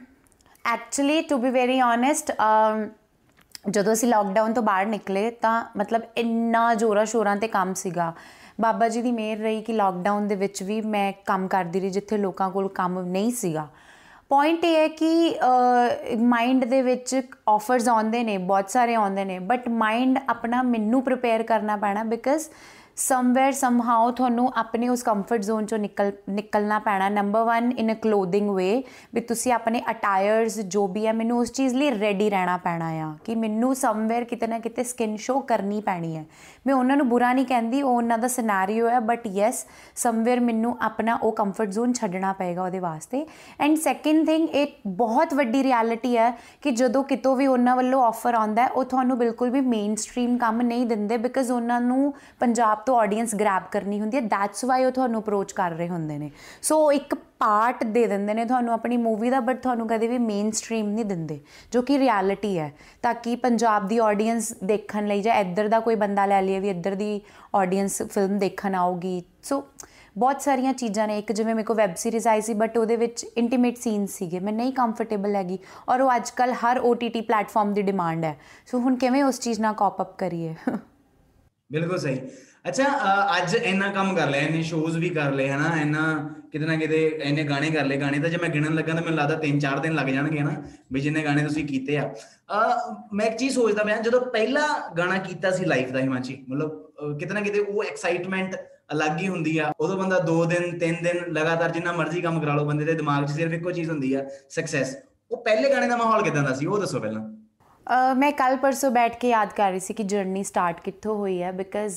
actually to be very honest um ਜਦੋਂ ਅਸੀਂ ਲਾਕਡਾਊਨ ਤੋਂ ਬਾਹਰ ਨਿਕਲੇ ਤਾਂ ਮਤਲਬ ਇੰਨਾ ਜ਼ੋਰਾਂ ਸ਼ੋਰਾਂ ਤੇ ਕੰਮ ਸੀਗਾ। ਬਾਬਾ ਜੀ ਦੀ ਮਿਹਰ ਰਹੀ ਕਿ ਲਾਕਡਾਊਨ ਦੇ ਵਿੱਚ ਵੀ ਮੈਂ ਕੰਮ ਕਰਦੀ ਰਹੀ ਜਿੱਥੇ ਲੋਕਾਂ ਕੋਲ ਕੰਮ ਨਹੀਂ ਸੀਗਾ। ਪੁਆਇੰਟ ਇਹ ਹੈ ਕਿ ਮਾਈਂਡ ਦੇ ਵਿੱਚ ਆਫਰਸ ਆਉਂਦੇ ਨੇ, ਬਹੁਤ ਸਾਰੇ ਆਉਂਦੇ ਨੇ ਬਟ ਮਾਈਂਡ ਆਪਣਾ ਮੈਨੂੰ ਪ੍ਰਿਪੇਅਰ ਕਰਨਾ ਪੈਣਾ ਬਿਕਾਜ਼ ਸਮਵੇਅਰ ਸਮਹਾਉ ਤੁਹਾਨੂੰ ਆਪਣੇ ਉਸ ਕੰਫਰਟ ਜ਼ੋਨ ਚੋਂ ਨਿਕਲ, ਨਿਕਲਣਾ ਪੈਣਾ ਨੰਬਰ 1 ਇਨ ਅ ਕਲੋਥਿੰਗ ਵੇ ਵੀ ਤੁਸੀਂ ਆਪਣੇ ਅਟਾਇਰਸ ਜੋ ਵੀ ਹੈ, ਮੈਨੂੰ ਉਸ ਚੀਜ਼ ਲਈ ਰੈਡੀ ਰਹਿਣਾ ਪੈਣਾ ਆ, ਕਿ ਮੈਨੂੰ ਸਮਵੇਅਰ ਕਿਤੇ ਨਾ ਕਿਤੇ ਸਕਿਨ ਸ਼ੋ ਕਰਨੀ ਪੈਣੀ ਹੈ। ਮੈਂ ਉਹਨਾਂ ਨੂੰ ਬੁਰਾ ਨਹੀਂ ਕਹਿੰਦੀ, ਉਹ ਉਹਨਾਂ ਦਾ ਸਿਨੈਰੀਓ ਹੈ ਬਟ ਯੈਸ ਸਮਵੇਅਰ ਮੈਨੂੰ ਆਪਣਾ ਉਹ ਕੰਫਰਟ ਜ਼ੋਨ ਛੱਡਣਾ ਪਏਗਾ ਉਹਦੇ ਵਾਸਤੇ। ਐਂਡ ਸੈਕਿੰਡ ਥਿੰਗ ਇਹ ਬਹੁਤ ਵੱਡੀ ਰਿਐਲਿਟੀ ਹੈ ਕਿ ਜਦੋਂ ਕਿਤੋਂ ਵੀ ਉਹਨਾਂ ਵੱਲੋਂ ਆਫਰ ਆਉਂਦਾ ਹੈ, ਉਹ ਤੁਹਾਨੂੰ ਬਿਲਕੁਲ ਵੀ ਮੇਨ ਸਟ੍ਰੀਮ ਕੰਮ ਨਹੀਂ ਦਿੰਦੇ ਬਿਕਾਜ਼ ਉਹਨਾਂ ਨੂੰ ਪੰਜਾਬ ਤੋਂ ਆਡੀਅנס ਗ੍ਰੈਬ ਕਰਨੀ ਹੁੰਦੀ ਹੈ। ਦੈਟਸ ਵਾਈ ਉਹ ਤੁਹਾਨੂੰ ਅਪਰੋਚ ਕਰ ਰਹੇ ਹੁੰਦੇ ਨੇ। ਸੋ ਇੱਕ ਪਾਰਟ ਦੇ ਦਿੰਦੇ ਨੇ ਤੁਹਾਨੂੰ ਆਪਣੀ ਮੂਵੀ ਦਾ ਬਟ ਤੁਹਾਨੂੰ ਕਦੇ ਵੀ ਮੇਨ ਸਟ੍ਰੀਮ ਨਹੀਂ ਦਿੰਦੇ, ਜੋ ਕਿ ਰਿਐਲਿਟੀ ਹੈ। ਤਾਂ ਕਿ ਪੰਜਾਬ ਦੀ ਆਡੀਅנס ਦੇਖਣ ਲਈ ਜਾਂ ਇੱਧਰ ਦਾ ਕੋਈ ਬੰਦਾ ਲੈ ਲਈਏ ਵੀ ਇੱਧਰ ਦੀ ਆਡੀਅנס ਫਿਲਮ ਦੇਖਣ ਆਉਗੀ ਸੋ ਬਹੁਤ ਸਾਰੀਆਂ ਚੀਜ਼ਾਂ ਨੇ, ਇੱਕ ਜਿਵੇਂ ਮੇਰੇ ਕੋ ਵੈਬ ਸੀਰੀਜ਼ ਆਈ ਸੀ ਬਟ ਉਹਦੇ ਵਿੱਚ ਇੰਟੀਮੇਟ ਸੀਨ ਸੀਗੇ। ਮੈਂ ਨਹੀਂ ਕੰਫਰਟੇਬਲ ਹੈਗੀ, ਔਰ ਉਹ ਅੱਜਕੱਲ ਹਰ OTT ਪਲੇਟਫਾਰਮ ਦੀ ਡਿਮਾਂਡ ਹੈ। ਸੋ ਹੁਣ ਕਿਵੇਂ ਉਸ ਚੀਜ਼ ਨਾਲ ਕਾਪ ਅਪ ਕਰੀਏ? ਬਿਲਕੁਲ ਸਹੀ। ਅੱਛਾ ਅ, ਅੱਜ ਇੰਨਾ ਕੰਮ ਕਰ ਲਿਆ ਇੰਨੇ ਸ਼ੋਜ਼ ਵੀ ਕਰ ਲਏ ਹਨਾ ਇੰਨਾ ਕਿਤੇ ਨਾ ਕਿਤੇ ਇੰਨੇ ਗਾਣੇ ਕਰ ਲਏ ਗਾਣੇ ਤਾਂ ਜੇ ਮੈਂ ਗਿਣਨ ਲੱਗਾ ਤਾਂ ਮੈਨੂੰ ਲੱਗਦਾ 3-4 ਦਿਨ ਲੱਗ ਜਾਣਗੇ ਹਨਾ ਵੀ ਜਿੰਨੇ ਗਾਣੇ ਤੁਸੀਂ ਕੀਤੇ ਆ। ਅ, ਮੈਂ ਇੱਕ ਚੀਜ਼ ਸੋਚਦਾ ਪਿਆ ਜਦੋਂ ਪਹਿਲਾ ਗਾਣਾ ਕੀਤਾ ਸੀ ਲਾਈਫ ਦਾ ਹਿਮਾਚੀ ਮਤਲਬ ਅ, ਕਿਤੇ ਨਾ ਕਿਤੇ ਉਹ ਐਕਸਾਈਟਮੈਂਟ ਅਲੱਗ ਹੀ ਹੁੰਦੀ ਆ। ਉਦੋਂ ਬੰਦਾ 2 ਦਿਨ 3 ਦਿਨ ਲਗਾਤਾਰ ਜਿੰਨਾ ਮਰਜ਼ੀ ਕੰਮ ਕਰਾ ਲਓ ਬੰਦੇ ਦੇ ਦਿਮਾਗ 'ਚ ਸਿਰਫ ਇੱਕੋ ਚੀਜ਼ ਹੁੰਦੀ ਆ ਸਕਸੈਸ ਉਹ ਪਹਿਲੇ ਗਾਣੇ ਦਾ ਮਾਹੌਲ ਕਿਦਾਂ ਦਾ ਸੀ ਉਹ ਦੱਸੋ ਪਹਿਲਾਂ। ਅ, ਮੈਂ ਕੱਲ ਪਰਸੋਂ ਬੈਠ ਕੇ ਯਾਦ ਕਰ ਰਹੀ ਸੀ ਕਿ ਜਰਨੀ ਸਟਾਰਟ ਕਿੱਥੋਂ ਹੋਈ ਹੈ ਬਿਕਾਜ਼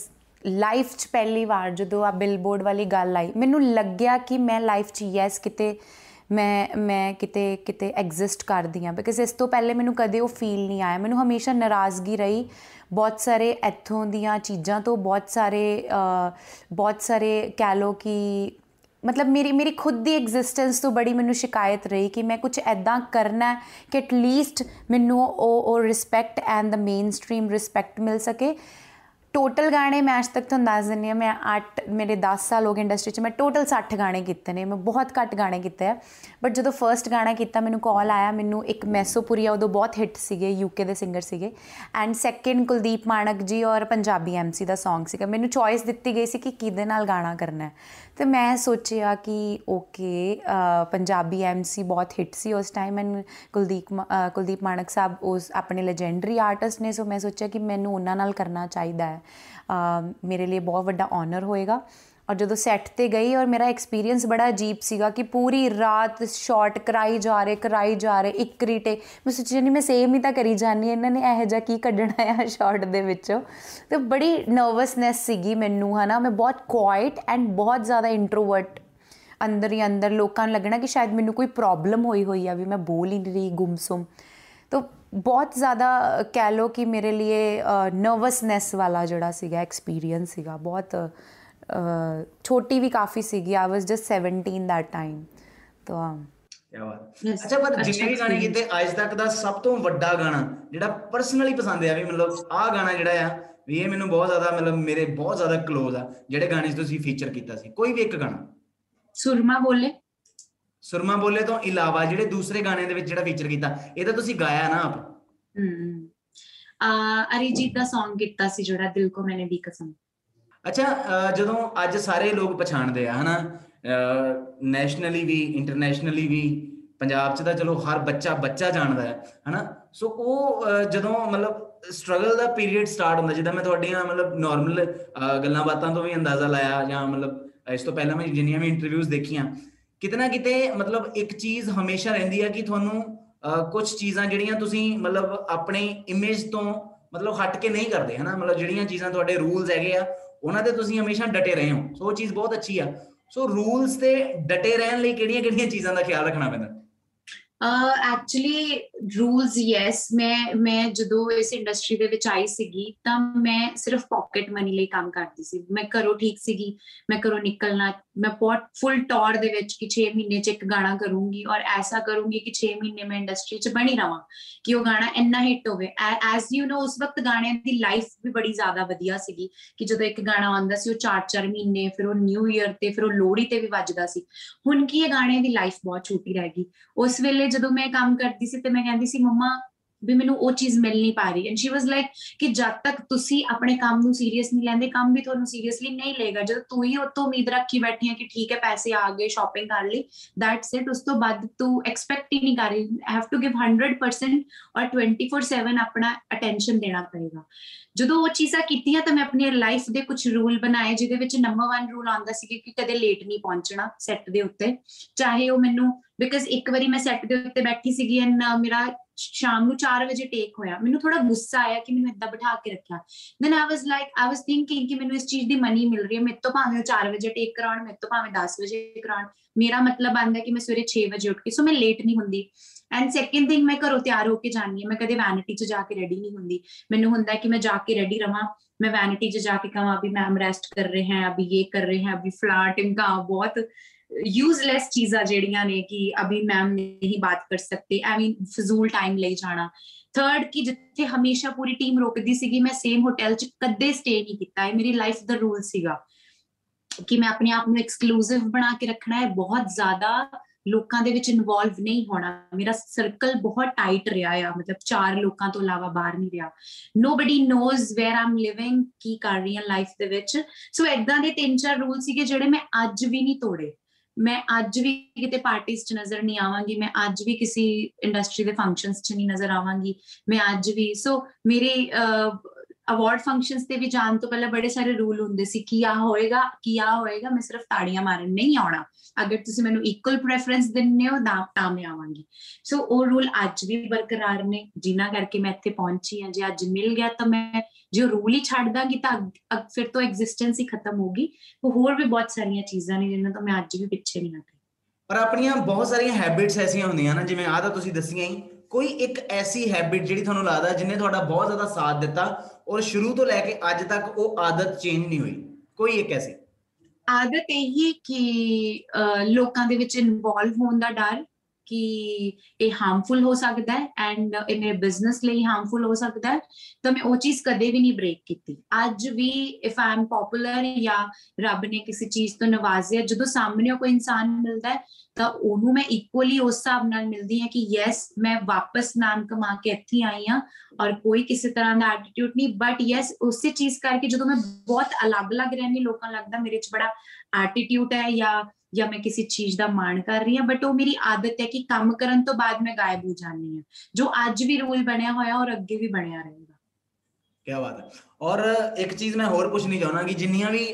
ਲਾਈਫ 'ਚ ਪਹਿਲੀ ਵਾਰ ਜਦੋਂ ਆ ਬਿਲਬੋਰਡ ਵਾਲੀ ਗੱਲ ਆਈ ਮੈਨੂੰ ਲੱਗਿਆ ਕਿ ਮੈਂ ਲਾਈਫ 'ਚ ਯੈਸ ਕਿਤੇ ਮੈਂ ਮੈਂ ਕਿਤੇ ਕਿਤੇ ਐਗਜ਼ਿਸਟ ਕਰਦੀ ਆ ਬਿਕਾਜ਼ ਇਸ ਤੋਂ ਪਹਿਲੇ ਮੈਨੂੰ ਕਦੇ ਉਹ ਫੀਲ ਨਹੀਂ ਆਇਆ। ਮੈਨੂੰ ਹਮੇਸ਼ਾ ਨਾਰਾਜ਼ਗੀ ਰਹੀ। ਬਹੁਤ ਸਾਰੇ ਇੱਥੋਂ ਦੀਆਂ ਚੀਜ਼ਾਂ ਤੋਂ ਬਹੁਤ ਸਾਰੇ ਅ, ਬਹੁਤ ਸਾਰੇ ਕਹਿ ਲੋ ਕਿ ਮਤਲਬ ਮੇਰੀ ਮੇਰੀ ਖੁਦ ਦੀ ਐਗਜ਼ਿਸਟੈਂਸ ਤੋਂ ਬੜੀ ਮੈਨੂੰ ਸ਼ਿਕਾਇਤ ਰਹੀ ਕਿ ਮੈਂ ਕੁਝ ਐਦਾਂ ਕਰਨਾ ਹੈ ਕਿ ਐਟਲੀਸਟ ਮੈਨੂੰ ਉਹ ਉਹ respect and the mainstream respect ਮਿਲ ਸਕੇ। ਟੋਟਲ ਗਾਣੇ ਮੈਂ ਅੱਜ ਤੱਕ ਤੁਹਾਨੂੰ ਦੱਸ ਦਿੰਦੀ ਹਾਂ, ਮੈਂ 8 ਮੇਰੇ 10 ਸਾਲ ਹੋ ਗਏ ਇੰਡਸਟਰੀ 'ਚ, ਮੈਂ ਟੋਟਲ 60 ਗਾਣੇ ਕੀਤੇ ਨੇ, ਮੈਂ ਬਹੁਤ ਘੱਟ ਗਾਣੇ ਕੀਤੇ ਆ। ਬਟ ਜਦੋਂ ਫਰਸਟ ਗਾਣਾ ਕੀਤਾ, ਮੈਨੂੰ ਕਾਲ ਆਇਆ, ਮੈਨੂੰ ਇੱਕ ਮੈਸੋਪੁਰੀਆ ਉਦੋਂ ਬਹੁਤ ਹਿੱਟ ਸੀਗੇ ਯੂਕੇ ਦੇ ਸਿੰਗਰ ਸੀਗੇ। ਐਂਡ ਸੈਕਿੰਡ ਕੁਲਦੀਪ ਮਾਨਕ ਜੀ ਔਰ ਪੰਜਾਬੀ ਐਮਸੀ ਦਾ Song ਸੀਗਾ। ਮੈਨੂੰ ਚੋਇਸ ਦਿੱਤੀ ਗਈ ਸੀ ਕਿ ਕਿਹਦੇ ਨਾਲ ਗਾਣਾ ਕਰਨਾ ਹੈ। ਤੇ ਮੈਂ ਸੋਚਿਆ ਕਿ ਓਕੇ ਪੰਜਾਬੀ ਐਮਸੀ ਬਹੁਤ ਹਿੱਟ ਸੀ ਉਸ ਟਾਈਮ ਐਂਡ ਕੁਲਦੀਪ ਮਾ- ਅ, ਕੁਲਦੀਪ ਮਾਨਕ ਸਾਹਿਬ ਉਸ ਆਪਣੇ ਲੈਜੈਂਡਰੀ ਆਰਟਿਸਟ ਨੇ ਸੋ ਮੈਂ ਸੋਚਿਆ ਕਿ ਮੈਨੂੰ ਉਹਨਾਂ ਨਾਲ ਕਰਨਾ ਚਾਹੀਦਾ ਹੈ। ਅ, ਮੇਰੇ ਲਈ ਬਹੁਤ ਵੱਡਾ ਆਨਰ ਹੋਏਗਾ। ਔਰ ਜਦੋਂ ਸੈੱਟ ਤੇ ਗਈ ਔਰ ਮੇਰਾ ਐਕਸਪੀਰੀਅੰਸ ਬੜਾ ਅਜੀਬ ਸੀਗਾ ਕਿ ਪੂਰੀ ਰਾਤ ਸ਼ਾਟ ਕਰਾਈ ਜਾ ਰਹੇ ਕਰਾਈ ਜਾ ਰਹੇ ਇੱਕ ਰੀਟੇਕ ਮੈਂ ਸੋਚਿਆ ਨਹੀਂ ਮੈਂ ਸੇਮ ਹੀ ਤਾਂ ਕਰੀ ਜਾਨੀ ਇਹਨਾਂ ਨੇ ਇਹੋ ਜਿਹਾ ਕੀ ਕੱਢਣਾ ਹੈ ਸ਼ਾਟ ਦੇ ਵਿੱਚੋਂ? ਤੇ ਬੜੀ ਨਰਵਸਨੈਸ ਸੀਗੀ ਮੈਨੂੰ ਹਨਾ। ਮੈਂ ਬਹੁਤ ਕੁਆਇਟ ਐਂਡ ਬਹੁਤ ਜ਼ਿਆਦਾ ਇੰਟਰੋਵਰਟ ਅੰਦਰ ਹੀ ਅੰਦਰ ਲੋਕਾਂ ਨੂੰ ਲੱਗਣਾ ਕਿ ਸ਼ਾਇਦ ਮੈਨੂੰ ਕੋਈ ਪ੍ਰੋਬਲਮ ਹੋਈ ਹੋਈ ਆ ਵੀ ਮੈਂ ਬੋਲ ਹੀ ਨਹੀਂ ਰਹੀ ਗੁੰਮਸੁਮ। ਤਾਂ ਬਹੁਤ ਜ਼ਿਆਦਾ ਅ, ਕਹਿ ਲੋ ਕਿ ਮੇਰੇ ਲਈ ਨਰਵਸਨੈਸ ਵਾਲਾ ਜਿਹੜਾ ਸੀਗਾ ਐਕਸਪੀਰੀਅੰਸ ਸੀਗਾ। ਬਹੁਤ ਅ, ਛੋਟੀ ਵੀ ਕਾਫੀ ਸੀਗੀ। I was just 17 that time ਤਾਂ ਕਿਆ ਬਾਤ। Yes, ਅੱਛਾ ਪਰ ਜਿੰਨੇ ਵੀ ਗਾਣੇ ਕੀਤੇ ਅੱਜ ਤੱਕ ਦਾ ਸਭ ਤੋਂ ਵੱਡਾ ਗਾਣਾ ਜਿਹੜਾ ਪਰਸਨਲੀ ਪਸੰਦ ਆ ਵੀ ਮਤਲਬ ਆਹ ਗਾਣਾ ਜਿਹੜਾ ਆ ਵੀ ਇਹ ਮੈਨੂੰ ਬਹੁਤ ਜ਼ਿਆਦਾ ਮਤਲਬ ਮੇਰੇ ਬਹੁਤ ਜ਼ਿਆਦਾ ক্লোਜ਼ ਆ ਜਿਹੜੇ ਗਾਣੇ 'ਚ ਤੁਸੀਂ ਫੀਚਰ ਕੀਤਾ ਸੀ। ਕੋਈ ਵੀ ਇੱਕ ਗਾਣਾ? ਸੁਰਮਾ ਬੋਲੇ। ਸੁਰਮਾ ਬੋਲੇ ਤੋਂ ਇਲਾਵਾ ਜਿਹੜੇ ਦੂਸਰੇ ਗਾਣੇ ਦੇ ਵਿੱਚ ਜਿਹੜਾ ਫੀਚਰ ਕੀਤਾ ਇਹ ਤਾਂ ਤੁਸੀਂ ਗਾਇਆ ਨਾ ਆਪ? ਹਮ ਆ ਅਰੀਜੀਤ ਦਾ Song ਕੀਤਾ ਸੀ ਜਿਹੜਾ ਦਿਲ ਕੋ ਮੈਨੇ ਦੀ ਕਸਮ ਅੱਛਾ ਅਹ ਜਦੋਂ ਅੱਜ ਸਾਰੇ ਲੋਕ ਪਛਾਣਦੇ ਆ ਹਨਾ? ਨੈਸ਼ਨਲੀ ਵੀ ਇੰਟਰਨੈਸ਼ਨਲੀ ਵੀ ਪੰਜਾਬ 'ਚ ਤਾਂ ਚਲੋ ਹਰ ਬੱਚਾ ਬੱਚਾ ਜਾਣਦਾ ਹੈ ਹਨਾ? ਸੋ ਉਹ ਅਹ, ਜਦੋਂ ਮਤਲਬ ਸਟਰਗਲ ਦਾ ਪੀਰੀਅਡ ਸਟਾਰਟ ਹੁੰਦਾ ਜਿੱਦਾਂ ਮੈਂ ਤੁਹਾਡੀਆਂ ਮਤਲਬ ਨਾਰਮਲ ਗੱਲਾਂ ਬਾਤਾਂ ਤੋਂ ਵੀ ਅੰਦਾਜ਼ਾ ਲਾਇਆ ਜਾਂ ਮਤਲਬ ਇਸ ਤੋਂ ਪਹਿਲਾਂ ਮੈਂ ਜਿੰਨੀਆਂ ਵੀ ਇੰਟਰਵਿਊਜ਼ ਦੇਖੀਆਂ ਕਿਤੇ ਨਾ ਕਿਤੇ ਮਤਲਬ ਇੱਕ ਚੀਜ਼ ਹਮੇਸ਼ਾ ਰਹਿੰਦੀ ਹੈ ਕਿ ਤੁਹਾਨੂੰ ਕੁਝ ਚੀਜ਼ਾਂ ਜਿਹੜੀਆਂ ਤੁਸੀਂ ਮਤਲਬ ਆਪਣੇ ਇਮੇਜ ਤੋਂ ਮਤਲਬ ਹਟ ਕੇ ਨਹੀਂ ਕਰਦੇ ਹਨਾ? ਮਤਲਬ ਜਿਹੜੀਆਂ ਚੀਜ਼ਾਂ ਤੁਹਾਡੇ ਰੂਲਸ ਹੈਗੇ ਆ ਉਹਨਾਂ ਤੇ ਤੁਸੀਂ ਹਮੇਸ਼ਾ ਡਟੇ ਰਹੇ ਹੋ। ਸੋ ਉਹ ਚੀਜ਼ ਬਹੁਤ ਅੱਛੀ ਆ। ਸੋ ਰੂਲਸ ਤੇ ਡਟੇ ਰਹਿਣ ਲਈ ਕਿਹੜੀਆਂ ਕਿਹੜੀਆਂ ਚੀਜ਼ਾਂ ਦਾ ਖਿਆਲ ਰੱਖਣਾ ਪੈਂਦਾ? ਐਕਚੁਅਲੀ ਰੂਲਸ ਯੈਸ ਮੈਂ ਮੈਂ ਜਦੋਂ ਇਸ ਇੰਡਸਟਰੀ ਦੇ ਵਿੱਚ ਆਈ ਸੀਗੀ ਤਾਂ ਮੈਂ ਸਿਰਫ ਪਾਕਟ ਮਨੀ ਲਈ ਕੰਮ ਕਰਦੀ ਸੀ ਮੈਂ ਘਰੋਂ ਠੀਕ ਸੀਗੀ ਮੈਂ ਘਰੋਂ ਨਿਕਲਣਾ ਮੈਂ ਬਹੁਤ ਫੁੱਲ ਟੌਰ ਦੇ ਵਿੱਚ ਕਿ 6 ਮਹੀਨੇ ਚ ਇੱਕ ਗਾਣਾ ਕਰੂੰਗੀ ਔਰ ਐਸਾ ਕਰੂੰਗੀ ਕਿ 6 ਮਹੀਨੇ ਮੈਂ ਇੰਡਸਟਰੀ ਚ ਬਣੀ ਰਵਾਂ ਕਿ ਉਹ ਗਾਣਾ ਇੰਨਾ ਹਿੱਟ ਹੋਵੇ ਐਜ਼ ਯੂ نو ਉਸ ਵਕਤ ਗਾਣਿਆਂ ਦੀ ਲਾਈਫ ਵੀ ਬੜੀ ਜ਼ਿਆਦਾ ਵਧੀਆ ਸੀਗੀ ਕਿ ਜਦੋਂ ਇੱਕ ਗਾਣਾ ਆਉਂਦਾ ਸੀ ਉਹ 4-4 ਮਹੀਨੇ ਫਿਰ ਉਹ ਨਿਊ ਇਅਰ ਤੇ ਫਿਰ ਉਹ ਲੋਹੜੀ ਤੇ ਵੀ ਵੱਜਦਾ ਸੀ ਹੁਣ ਕੀ ਇਹ ਗਾਣਿਆਂ ਦੀ ਲਾਈਫ ਬਹੁਤ ਛੋਟੀ ਰਹਿ ਗਈ ਉਸ ਵੇਲੇ ਜਦੋਂ ਮੈਂ ਕੰਮ ਕਰਦੀ ਸੀ ਤੇ ਮੈਂ ਕਹਿੰਦੀ ਸੀ ਮੰਮਾ ਵੀ ਮੈਨੂੰ ਉਹ ਚੀਜ਼ ਮਿਲ ਨਹੀਂ ਪਾ ਰਹੀ। ਐਂਡ ਸ਼ੀ ਵਾਸ ਲਾਈਕ ਕਿ ਜਦ ਤੱਕ ਤੁਸੀਂ ਆਪਣੇ ਕੰਮ ਨੂੰ ਸੀਰੀਅਸ ਨਹੀਂ ਲੈਂਦੇ, ਕੰਮ ਵੀ ਤੁਹਾਨੂੰ ਸੀਰੀਅਸਲੀ ਨਹੀਂ ਲਏਗਾ। ਜਦੋਂ ਤੂੰ ਹੀ ਉਹ ਤੋਂ ਉਮੀਦ ਰੱਖੀ ਬੈਠੀ ਹੈ ਕਿ ਠੀਕ ਹੈ, ਪੈਸੇ ਆ ਗਏ ਸ਼ਾਪਿੰਗ ਕਰ ਲਈ ਦੈਟਸ ਇਟ ਉਸ ਤੋਂ ਬਾਅਦ ਤੂੰ ਐਕਸਪੈਕਟ ਹੀ ਨਹੀਂ ਕਰ ਰਹੀ। ਹੈਵ ਟੂ ਗਿਵ 100% ਔਰ 24/7 ਆਪਣਾ ਅਟੈਂਸ਼ਨ ਦੇਣਾ ਪਏਗਾ। ਜਦੋਂ ਉਹ ਚੀਜ਼ਾਂ ਕੀਤੀਆਂ ਤਾਂ ਮੈਂ ਆਪਣੀ ਲਾਈਫ ਦੇ ਕੁਝ ਰੂਲ ਬਣਾਏ, ਜਿਹਦੇ ਵਿੱਚ ਨੰਬਰ 1 ਰੂਲ ਆਉਂਦਾ ਸੀ ਕਿ ਕਦੇ ਲੇਟ ਨਹੀਂ ਪਹੁੰਚਣਾ ਸੈੱਟ ਦੇ ਉੱਤੇ। ਚਾਹੇ ਉਹ ਮੈਨੂੰ ਬਿਕਾਜ਼ ਇੱਕ ਵਾਰੀ ਮੈਂ ਸੈੱਟ ਦੇ ਉੱਤੇ ਬੈਠੀ ਸੀਗੀ ਐਂਡ ਮੇਰਾ ਸ਼ਾਮ ਨੂੰ 4 ਵਜੇ ਟੇਕ ਹੋਇਆ। ਮੈਨੂੰ ਥੋੜਾ ਗੁੱਸਾ ਆਇਆ ਕਿ ਮੈਨੂੰ ਇਦਾਂ ਬਿਠਾ ਕੇ ਰੱਖਿਆ। Then I was like I was thinking ਕਿ ਮੈਨੂੰ ਇਸ ਚੀਜ਼ ਦੀ ਮਨੀ ਮਿਲ ਰਹੀ ਹੈ। ਮੇਰੇ ਤੋਂ ਭਾਵੇਂ 4 ਵਜੇ ਟੇਕ ਕਰਾਉਣ, ਮੇਰੇ ਤੋਂ ਭਾਵੇਂ 10 ਵਜੇ ਕਰਾਉਣ। ਮੇਰਾ ਮਤਲਬ ਆਂਦਾ ਕਿ ਮੈਂ ਸਵੇਰੇ 6 ਵਜੇ ਉੱਠ ਕੇ ਸੋ ਮੈਂ ਲੇਟ ਨਹੀਂ ਹੁੰਦੀ। ਐਂਡ ਸੈਕਿੰਡ ਥਿੰਗ ਮੈਂ ਘਰੋਂ ਤਿਆਰ ਹੋ ਕੇ ਜਾਣੀ ਹੈ। ਮੈਂ ਕਦੇ ਵੈਨਿਟੀ 'ਚ ਜਾ ਕੇ ਰੈਡੀ ਨਹੀਂ ਹੁੰਦੀ। ਮੈਨੂੰ ਹੁੰਦਾ ਕਿ ਮੈਂ ਜਾ ਕੇ ਰੈਡੀ ਰਵਾਂ। ਮੈਂ ਵੈਨਿਟੀ 'ਚ ਜਾ ਕੇ ਕਹਾਂ ਅਭੀ ਮੈਮ ਰੈਸਟ ਕਰ ਰਹੇ ਹਾਂ, ਅਭੀ ਇਹ ਕਰ ਰਹੇ ਹਾਂ, ਅਭੀ ਫਲਾ ਟਿੰਗਾ ਬਹੁਤ ਯੂਜ਼ਲੈਸ ਚੀਜ਼ਾਂ ਜਿਹੜੀਆਂ ਨੇ ਕਿ ਅਭੀ ਮੈਮ ਨਹੀਂ ਬਾਤ ਕਰ ਸਕਤੇ ਆਈ ਮੀਨ ਫਜ਼ੂਲ ਟਾਈਮ ਲਈ ਜਾਣਾ। ਥਰਡ ਕਿ ਜਿੱਥੇ ਹਮੇਸ਼ਾ ਪੂਰੀ ਟੀਮ ਰੁਕਦੀ ਸੀਗੀ, ਮੈਂ ਸੇਮ ਹੋਟਲ 'ਚ ਕਦੇ ਸਟੇ ਨਹੀਂ ਕੀਤਾ। ਇਹ ਮੇਰੀ ਲਾਈਫ ਦਾ ਰੂਲ ਸੀਗਾ ਕਿ ਮੈਂ ਆਪਣੇ ਆਪ ਨੂੰ ਐਕਸਕਲੂਸਿਵ ਬਣਾ ਕੇ ਰੱਖਣਾ ਹੈ। ਬਹੁਤ ਜ਼ਿਆਦਾ ਲੋਕਾਂ ਦੇ ਵਿੱਚ ਇਨਵੋਲਵ ਨਹੀਂ ਹੋਣਾ। ਮੇਰਾ ਸਰਕਲ ਬਹੁਤ ਟਾਈਟ ਰਿਹਾ ਆ। ਮਤਲਬ ਚਾਰ ਲੋਕਾਂ ਤੋਂ ਇਲਾਵਾ ਬਾਹਰ ਨਹੀਂ ਰਿਹਾ। Nobody knows where am living ਕੀ ਕਰ ਰਹੀ ਹਾਂ ਲਾਈਫ ਦੇ ਵਿੱਚ। ਸੋ ਐਦਾਂ ਦੇ ਤਿੰਨ ਚਾਰ ਰੂਲ ਸੀਗੇ ਜਿਹੜੇ ਮੈਂ ਅੱਜ ਵੀ ਨਹੀਂ ਤੋੜੇ। ਮੈਂ ਅੱਜ ਵੀ ਕਿਤੇ ਪਾਰਟੀਆਂ 'ਚ ਨਜ਼ਰ ਨਹੀਂ ਆਵਾਂਗੀ, ਮੈਂ ਅੱਜ ਵੀ ਕਿਸੇ ਇੰਡਸਟਰੀ ਦੇ ਫੰਕਸ਼ਨਸ 'ਚ ਨਹੀਂ ਨਜ਼ਰ ਆਵਾਂਗੀ, ਮੈਂ ਅੱਜ ਵੀ ਸੋ ਮੇਰੇ ਅਵਾਰਡ ਫੰਕਸ਼ਨਸ ਤੇ ਵੀ ਜਾਣ ਤੋਂ ਪਹਿਲਾਂ ਬੜੇ ਸਾਰੇ ਰੂਲ ਹੁੰਦੇ ਸੀ ਕਿ ਆ ਹੋਏਗਾ, ਕਿ ਆ ਹੋਏਗਾ, ਮੈਂ ਸਿਰਫ ਤਾੜੀਆਂ ਮਾਰਨ ਨਹੀਂ ਆਉਣਾ। ਅਗਰ ਤੁਸੀਂ ਮੈਨੂੰ ਇਕੁਅਲ ਪ੍ਰੈਫਰੈਂਸ ਦਿੰਨੇ ਹੋ, ਤਾਂ ਤਾਂ ਮੈਂ ਆਵਾਂਗੀ। ਸੋ ਉਹ ਰੂਲ ਅੱਜ ਵੀ ਬਰਕਰਾਰ ਨੇ, ਜਿਨ੍ਹਾਂ ਕਰਕੇ ਮੈਂ ਇੱਥੇ ਪਹੁੰਚੀ ਹਾਂ। ਜੇ ਅੱਜ ਮਿਲ ਗਿਆ ਤਾਂ ਮੈਂ, ਜੇ ਰੂਲ ਹੀ ਛੱਡ ਦਾਂਗੀ ਤਾਂ ਫਿਰ ਤੋਂ ਐਗਜ਼ਿਸਟੈਂਸ ਹੀ ਖਤਮ ਹੋਗੀ ਉਹ ਹੋਰ ਵੀ ਬਹੁਤ ਸਾਰੀਆਂ ਚੀਜ਼ਾਂ ਨੇ ਜਿਨ੍ਹਾਂ ਤੋਂ ਮੈਂ ਅੱਜ ਵੀ ਪਿੱਛੇ ਨਹੀਂ ਹਟੀ। ਪਰ ਆਪਣੀਆਂ ਬਹੁਤ ਸਾਰੀਆਂ ਹੈਬਿਟਸ ਐਸੀਆਂ ਹੁੰਦੀਆਂ ਨਾ, ਜਿਵੇਂ ਆਹ ਤਾਂ ਤੁਸੀਂ ਦੱਸੀਆਂ ਹੀ, ਕੋਈ ਇੱਕ ਐਸੀ ਹੈਬਿਟ ਜਿਹੜੀ ਤੁਹਾਨੂੰ ਲੱਗਦਾ, ਜਿਨੇ ਤੁਹਾਡਾ ਬਹੁਤ ਜ਼ਿਆਦਾ ਸਾਥ ਦਿੱਤਾ ਔਰ ਸ਼ੁਰੂ ਤੋਂ ਲੈ ਕੇ ਅੱਜ ਤੱਕ ਉਹ ਆਦਤ ਚੇਂਜ ਨਹੀਂ ਹੋਈ। ਕੋਈ ਇੱਕ ਐਸੀ? ਆਦਤ ਇਹ ਕਿ ਲੋਕਾਂ ਦੇ ਵਿੱਚ ਇਨਵੋਲਵ ਹੋਣ ਦਾ ਡਰ ਕਿ ਇਹ ਹਾਰਮਫੁਲ ਹੋ ਸਕਦਾ ਹੈ ਐਂਡ ਇਹ ਮੇਰੇ ਬਿਜ਼ਨਸ ਲਈ ਹਾਰਮਫੁਲ ਹੋ ਸਕਦਾ ਹੈ, ਤਾਂ ਮੈਂ ਉਹ ਚੀਜ਼ ਕਦੇ ਵੀ ਨਹੀਂ ਬ੍ਰੇਕ ਕੀਤੀ। ਅੱਜ ਵੀ ਇਫ ਆਈ ਪਪੂਲਰ ਜਾਂ ਰੱਬ ਨੇ ਕਿਸੇ ਚੀਜ਼ ਤੋਂ ਨਵਾਜ਼ਿਆ, ਜਦੋਂ ਸਾਹਮਣੇ ਕੋਈ ਇਨਸਾਨ ਮਿਲਦਾ ਹੈ, ਤਾਂ ਉਹਨੂੰ ਮੈਂ ਇਕੁਅਲੀ ਉਸ ਹਿਸਾਬ ਨਾਲ ਮਿਲਦੀ ਹਾਂ ਕਿ ਯੈਸ ਮੈਂ ਵਾਪਸ ਨਾਮ ਕਮਾ ਕੇ ਇੱਥੇ ਆਈ ਹਾਂ ਔਰ ਕੋਈ ਕਿਸੇ ਤਰ੍ਹਾਂ ਦਾ ਐਟੀਟਿਊਡ ਨਹੀਂ ਬਟ ਯੈਸ ਉਸੇ ਚੀਜ਼ ਕਰਕੇ ਜਦੋਂ ਮੈਂ ਬਹੁਤ ਅਲੱਗ ਅਲੱਗ ਰਹਿੰਦੀ ਲੋਕਾਂ ਲੱਗਦਾ ਮੇਰੇ 'ਚ ਬੜਾ ਐਟੀਟਿਊਡ ਹੈ ਜਾਂ ਜਾਂ ਮੈਂ ਕਿਸੇ ਚੀਜ਼ ਦਾ ਮਾਣ ਕਰ ਰਹੀ ਹਾਂ ਬਟ ਉਹ ਮੇਰੀ ਆਦਤ ਹੈ ਕਿ ਕੰਮ ਕਰਨ ਤੋਂ ਬਾਅਦ ਮੈਂ ਗਾਇਬ ਹੋ ਜਾਂਦੀ ਹਾਂ, ਜੋ ਅੱਜ ਵੀ ਰੂਲ ਬਣਿਆ ਹੋਇਆ ਔਰ ਅੱਗੇ ਵੀ ਬਣਿਆ ਰਹੇਗਾ। ਕੀ ਬਾਤ ਹੈ। ਔਰ ਇੱਕ ਚੀਜ਼ ਮੈਂ ਹੋਰ ਪੁੱਛਣੀ ਚਾਹੁੰਦਾ ਕਿ ਜਿੰਨੀਆਂ ਵੀ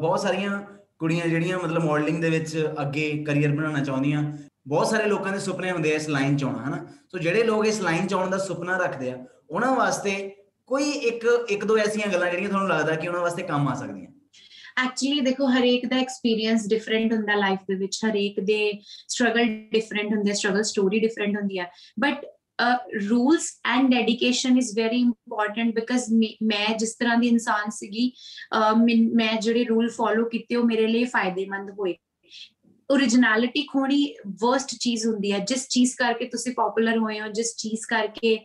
ਬਹੁਤ ਸਾਰੀਆਂ ਕੁੜੀਆਂ ਜਿਹੜੀਆਂ ਮਤਲਬ ਮਾਡਲਿੰਗ ਦੇ ਵਿੱਚ ਅੱਗੇ ਕੈਰੀਅਰ ਬਣਾਉਣਾ ਚਾਹੁੰਦੀਆਂ, ਬਹੁਤ ਸਾਰੇ ਲੋਕਾਂ ਦੇ ਸੁਪਨੇ ਹੁੰਦੇ ਆ ਇਸ ਲਾਈਨ 'ਚ ਆਉਣਾ, ਹਨਾ? ਸੋ ਜਿਹੜੇ ਲੋਕ ਇਸ ਲਾਈਨ 'ਚ ਆਉਣ ਦਾ ਸੁਪਨਾ ਰੱਖਦੇ ਆ, ਉਹਨਾਂ ਵਾਸਤੇ ਕੋਈ ਇੱਕ ਇੱਕ ਦੋ ਐਸੀਆਂ ਗੱਲਾਂ ਜਿਹੜੀਆਂ ਤੁਹਾਨੂੰ ਲੱਗਦਾ ਕਿ ਉਹਨਾਂ ਵਾਸਤੇ ਕੰਮ ਆ ਸਕਦੀਆਂ? ਐਕਚੁਅਲੀ ਦੇਖੋ ਹਰੇਕ ਦਾ ਐਕਸਪੀਰੀਅੰਸ ਡਿਫਰੈਂਟ ਹੁੰਦਾ ਲਾਈਫ ਦੇ ਵਿੱਚ ਹਰੇਕ ਦੇ ਸਟਰਗਲ ਡਿਫਰੈਂਟ ਹੁੰਦੇ ਸਟਰਗਲ ਸਟੋਰੀ ਡਿਫਰੈਂਟ ਹੁੰਦੀ ਹੈ but rules and dedication is very important because ਮੈਂ ਜਿਸ ਤਰ੍ਹਾਂ ਦੀ ਇਨਸਾਨ ਸੀਗੀ ਮੈਂ ਜਿਹੜੇ ਰੂਲ ਫੋਲੋ ਕੀਤੇ ਉਹ ਮੇਰੇ ਲਈ ਫਾਇਦੇਮੰਦ ਹੋਏ ओरिजिनलिटी खोनी वर्स्ट ਚੀਜ਼ ਹੁੰਦੀ ਹੈ ਜਿਸ ਚੀਜ਼ ਕਰਕੇ ਤੁਸੀਂ ਪਪੂਲਰ ਹੋਏ ਹੋ ਜਿਸ ਚੀਜ਼ ਕਰਕੇ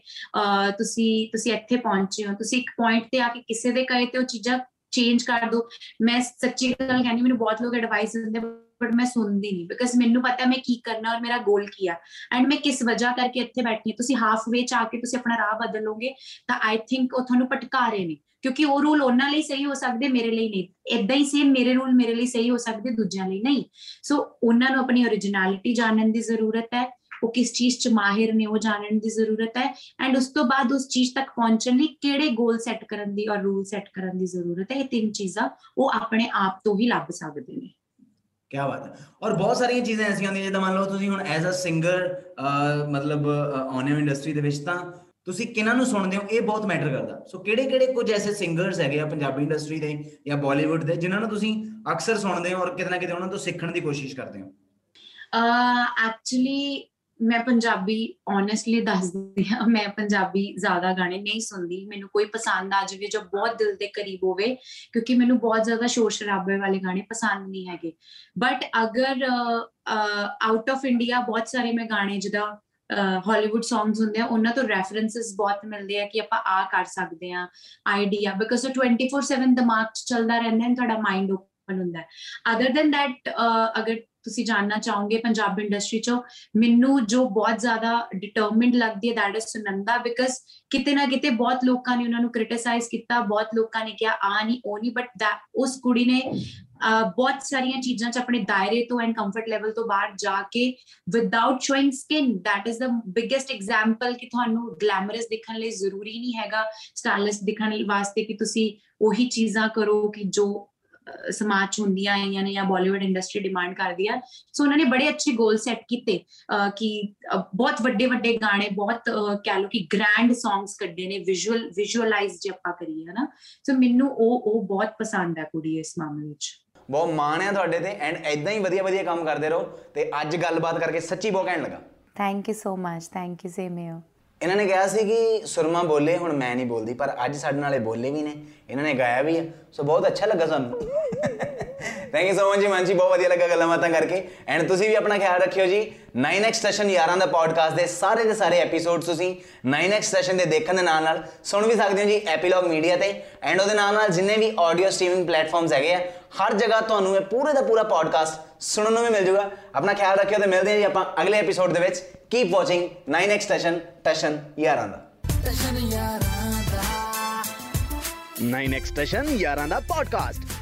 ਤੁਸੀਂ ਤੁਸੀਂ ਇੱਥੇ ਪਹੁੰਚੇ ਹੋ ਤੁਸੀਂ ਇੱਕ ਪੁਆਇੰਟ ਤੇ ਆ ਕੇ ਕਿਸੇ ਦੇ ਕਹੇ ਤੇ ਉਹ ਚੀਜ਼ਾਂ ਚੇਂਜ ਕਰ ਦੋ। ਮੈਂ ਸੱਚੀ ਗੱਲ ਕਹਿੰਦੀ, ਮੈਨੂੰ ਬਹੁਤ ਲੋਕ ਐਡਵਾਈਸ ਦਿੰਦੇ ਬਟ ਮੈਂ ਸੁਣਦੀ ਨਹੀਂ। ਬਿਕਾਜ਼ ਮੈਨੂੰ ਪਤਾ ਮੈਂ ਕੀ ਕਰਨਾ ਔਰ ਮੇਰਾ ਗੋਲ ਕੀ ਆ। ਐਂਡ ਮੈਂ ਕਿਸ ਵਜ੍ਹਾ ਕਰਕੇ ਇੱਥੇ ਬੈਠੀ ਤੁਸੀਂ ਹਾਫ ਵੇ ਚ ਆ ਕੇ ਤੁਸੀਂ ਆਪਣਾ ਰਾਹ ਬਦਲੋਗੇ, ਤਾਂ ਆਈ ਥਿੰਕ ਉਹ ਤੁਹਾਨੂੰ ਭਟਕਾ ਰਹੇ ਨੇ। ਕਿਉਂਕਿ ਉਹ ਰੂਲ ਉਹਨਾਂ ਲਈ ਸਹੀ ਹੋ ਸਕਦੇ, ਮੇਰੇ ਲਈ ਨਹੀਂ। ਇਦਾਂ ਹੀ ਸੇਮ ਮੇਰੇ ਰੂਲ ਮੇਰੇ ਲਈ ਸਹੀ ਹੋ ਸਕਦੇ, ਦੂਜਿਆਂ ਲਈ ਨਹੀਂ। ਸੋ ਉਹਨਾਂ ਨੂੰ ਆਪਣੀ origignality ਜਾਣਨ ਦੀ ਜ਼ਰੂਰਤ ਹੈ। ਉਹ ਕਿਸ ਚੀਜ਼ 'ਚ ਮਾਹਿਰ ਨੇ ਉਹ ਜਾਣਨ ਦੀ ਜ਼ਰੂਰਤ ਹੈ। ਐਂਡ ਉਸ ਤੋਂ ਬਾਅਦ ਉਸ ਚੀਜ਼ ਤੱਕ ਪਹੁੰਚਣ ਲਈ ਕਿਹੜੇ ਗੋਲ ਸੈੱਟ ਕਰਨ ਦੀ ਔਰ ਰੂਲ ਸੈੱਟ ਕਰਨ ਦੀ ਜ਼ਰੂਰਤ ਹੈ ਇਹ ਤਿੰਨ ਚੀਜ਼ਾਂ ਉਹ ਆਪਣੇ ਆਪ ਤੋਂ ਹੀ ਲੱਭ ਸਕਦੇ ਨੇ। ਕੀ ਬਾਤ ਹੈ। ਔਰ ਬਹੁਤ ਸਾਰੀਆਂ ਚੀਜ਼ਾਂ ਐਸੀਆਂ ਹੁੰਦੀਆਂ ਜਿੱਦਾਂ ਮੰਨ ਲਓ ਤੁਸੀਂ ਹੁਣ ਐਜ਼ ਅ ਸਿੰਗਰ ਮਤਲਬ ਆਨਲਾਈਨ ਇੰਡਸਟਰੀ ਦੇ ਵਿੱਚ ਤਾਂ ਤੁਸੀਂ ਕਿਹਨਾਂ ਨੂੰ ਸੁਣਦੇ ਹੋ ਇਹ ਬਹੁਤ ਮੈਟਰ ਕਰਦਾ। ਸੋ ਕਿਹੜੇ ਕਿਹੜੇ ਕੁਝ ਐਸੇ ਸਿੰਗਰਸ ਹੈਗੇ ਆ ਪੰਜਾਬੀ ਇੰਡਸਟਰੀ ਦੇ ਜਾਂ ਬਾਲੀਵੁੱਡ ਦੇ ਜਿਨ੍ਹਾਂ ਨੂੰ ਤੁਸੀਂ ਅਕਸਰ ਸੁਣਦੇ ਹੋ ਔਰ ਕਿਤੇ ਨਾ ਕਿਤੇ ਉਹਨਾਂ ਤੋਂ ਸਿੱਖਣ ਦੀ ਕੋਸ਼ਿਸ਼ ਕਰਦੇ ਹੋ? ਐਕਚੁਅਲੀ ਮੈਂ ਪੰਜਾਬੀ ਓਨੈਸਟਲੀ ਦੱਸਦੀ ਹਾਂ, ਮੈਂ ਪੰਜਾਬੀ ਜ਼ਿਆਦਾ ਗਾਣੇ ਨਹੀਂ ਸੁਣਦੀ। ਮੈਨੂੰ ਕੋਈ ਪਸੰਦ ਆ ਜਾਵੇ ਜੋ ਬਹੁਤ ਦਿਲ ਦੇ ਕਰੀਬ ਹੋਵੇ, ਕਿਉਂਕਿ ਮੈਨੂੰ ਬਹੁਤ ਜ਼ਿਆਦਾ ਸ਼ੋਰ ਸ਼ਰਾਬੇ ਵਾਲੇ ਗਾਣੇ ਪਸੰਦ ਨਹੀਂ ਹੈਗੇ। ਬਟ ਅਗਰ ਆਊਟ ਆਫ ਇੰਡੀਆ ਬਹੁਤ ਸਾਰੇ ਮੈਂ ਗਾਣੇ ਜਿਹਦਾ ਹਾਲੀਵੁੱਡ ਸੌਂਗਸ ਹੁੰਦੇ ਆ, ਉਹਨਾਂ ਤੋਂ ਰੈਫਰੈਂਸਸ ਬਹੁਤ ਮਿਲਦੇ ਆ ਕਿ ਆਪਾਂ ਆ ਕਰ ਸਕਦੇ ਆ ਆਈਡੀਆ ਬਿਕਾਜ਼ 24/7 ਦਿਮਾਗ 'ਚ ਚੱਲਦਾ ਰਹਿੰਦਾ ਹੈ ਤੁਹਾਡਾ ਮਾਈਂਡ ਓਪਨ ਹੁੰਦਾ। ਹੈ ਅਦਰ ਦੈਨ ਦੈਟ ਅਗਰ ਤੁਸੀਂ ਜਾਨਣਾ ਚਾਹੋਗੇ ਪੰਜਾਬ ਇੰਡਸਟਰੀ ਚੋਂ, ਮੈਨੂੰ ਜੋ ਬਹੁਤ ਜ਼ਿਆਦਾ ਡਿਟਰਮਿਨਡ ਲੱਗਦੀ ਹੈ ਦੈਟ ਇਜ਼ ਸੁਨੰਦਾ ਬਿਕਾਜ਼ ਕਿਤੇ ਨਾ ਕਿਤੇ ਬਹੁਤ ਲੋਕਾਂ ਨੇ ਉਹਨਾਂ ਨੂੰ ਕ੍ਰਿਟਿਸਾਈਜ਼ ਕੀਤਾ, ਬਹੁਤ ਲੋਕਾਂ ਨੇ ਕਿਹਾ ਆ ਨਹੀਂ ਉਹ ਨਹੀਂ ਬਟ ਉਸ ਕੁੜੀ ਨੇ ਬਹੁਤ ਸਾਰੀਆਂ ਚੀਜ਼ਾਂ 'ਚ ਆਪਣੇ ਦਾਇਰੇ ਤੋਂ ਐਂਡ ਕੰਫਰਟ ਲੈਵਲ ਤੋਂ ਬਾਹਰ ਜਾ ਕੇ without showing skin that is the biggest example ਕਿ ਤੁਹਾਨੂੰ ਗਲੈਮਰਸ ਦਿਖਣ ਲਈ ਜ਼ਰੂਰੀ ਨਹੀਂ ਹੈਗਾ ਸਟਾਈਲਿਸ਼ ਦਿਖਣ ਵਾਸਤੇ ਕਿ ਤੁਸੀਂ ਉਹੀ ਚੀਜ਼ਾਂ ਕਰੋ ਕਿ ਜੋ ਸਮਾਜ ਚ ਹੁੰਦੀਆਂ ਆਈਆਂ ਨੇ ਜਾਂ ਬਾਲੀਵੁੱਡ ਇੰਡਸਟਰੀ ਡਿਮਾਂਡ ਕਰਦੀ ਆ। ਸੋ ਉਹਨਾਂ ਨੇ ਬੜੇ ਅੱਛੇ ਗੋਲ ਸੈੱਟ ਕੀਤੇ ਕਿ ਬਹੁਤ ਵੱਡੇ ਵੱਡੇ ਗਾਣੇ ਬਹੁਤ ਕਹਿ ਲੋ ਕਿ ਗ੍ਰੈਂਡ ਸੌਂਗਸ ਕੱਢੇ ਨੇ ਵਿਜ਼ੂਅਲ ਵਿਜ਼ੂਅਲਾਈਜ਼ ਜੇ ਆਪਾਂ ਕਰੀਏ ਹਨਾ। ਸੋ ਮੈਨੂੰ ਉਹ ਉਹ ਬਹੁਤ ਪਸੰਦ ਹੈ ਕੁੜੀ ਇਸ ਮਾਮਲੇ ਵਿੱਚ। ਬਹੁਤ ਮਾਣ ਹੈ ਤੁਹਾਡੇ ਤੇ ਐਂਡ ਐਦਾਂ ਹੀ ਵਧੀਆ ਵਧੀਆ ਕੰਮ ਕਰਦੇ ਰਹੋ ਤੇ ਅੱਜ ਗੱਲਬਾਤ ਕਰਕੇ ਸੱਚੀ ਬਹੁਤ ਕਹਿਣ ਲੱਗਾ। Thank you so much thank you same you ਇਹਨਾਂ ਨੇ ਕਿਹਾ ਸੀ ਕਿ ਸੁਰਮਾ ਬੋਲੇ, ਹੁਣ ਮੈਂ ਨਹੀਂ ਬੋਲਦੀ, ਪਰ ਅੱਜ ਸਾਡੇ ਨਾਲੇ ਬੋਲੇ ਵੀ ਨੇ। ਇਹਨਾਂ ਨੇ ਗਾਇਆ ਵੀ ਹੈ ਸੋ ਬਹੁਤ ਅੱਛਾ ਲੱਗਾ ਸਾਨੂੰ। ਥੈਂਕ ਯੂ ਸੋ ਮਚ ਜੀ ਮਾਨਜੀ ਬਹੁਤ ਵਧੀਆ ਲੱਗਾ ਗੱਲਾਂ ਬਾਤਾਂ ਕਰਕੇ। ਐਂਡ ਤੁਸੀਂ ਵੀ ਆਪਣਾ ਖਿਆਲ ਰੱਖਿਓ ਜੀ 9x ਸਟੇਸ਼ਨ ਯਾਰਾਂ ਦਾ ਪੋਡਕਾਸਟ ਦੇ ਸਾਰੇ ਦੇ ਸਾਰੇ ਐਪੀਸੋਡ ਤੁਸੀਂ 9x ਸਟੇਸ਼ਨ ਦੇ ਦੇਖਣ ਦੇ ਨਾਲ ਨਾਲ ਸੁਣ ਵੀ ਸਕਦੇ ਹੋ ਜੀ ਐਪੀਲੌਗ ਮੀਡੀਆ ਤੇ। ਐਂਡ ਉਹਦੇ ਨਾਲ ਨਾਲ ਜਿੰਨੇ ਵੀ ਆਡੀਓ ਸਟ੍ਰੀਮਿੰਗ ਪਲੇਟਫਾਰਮਸ ਹੈਗੇ ਆ ਹਰ ਜਗ੍ਹਾ ਤੁਹਾਨੂੰ ਇਹ ਪੂਰੇ ਦਾ ਪੂਰਾ ਪੋਡਕਾਸਟ ਸੁਣਨ ਨੂੰ ਵੀ ਮਿਲ ਜਾਊਗਾ ਆਪਣਾ ਖਿਆਲ ਰੱਖਿਓ ਤੇ ਮਿਲਦੇ ਹਾਂ ਜੀ ਆਪਾਂ ਅਗਲੇ ਐਪੀਸੋਡ ਦੇ ਵਿੱਚ। Keep watching 9x station Tashan ਯਾਰਾਂ ਦਾ। 9x ਸਟੇਸ਼ਨ ਯਾਰਾਂ ਦਾ ਪੋਡਕਾਸਟ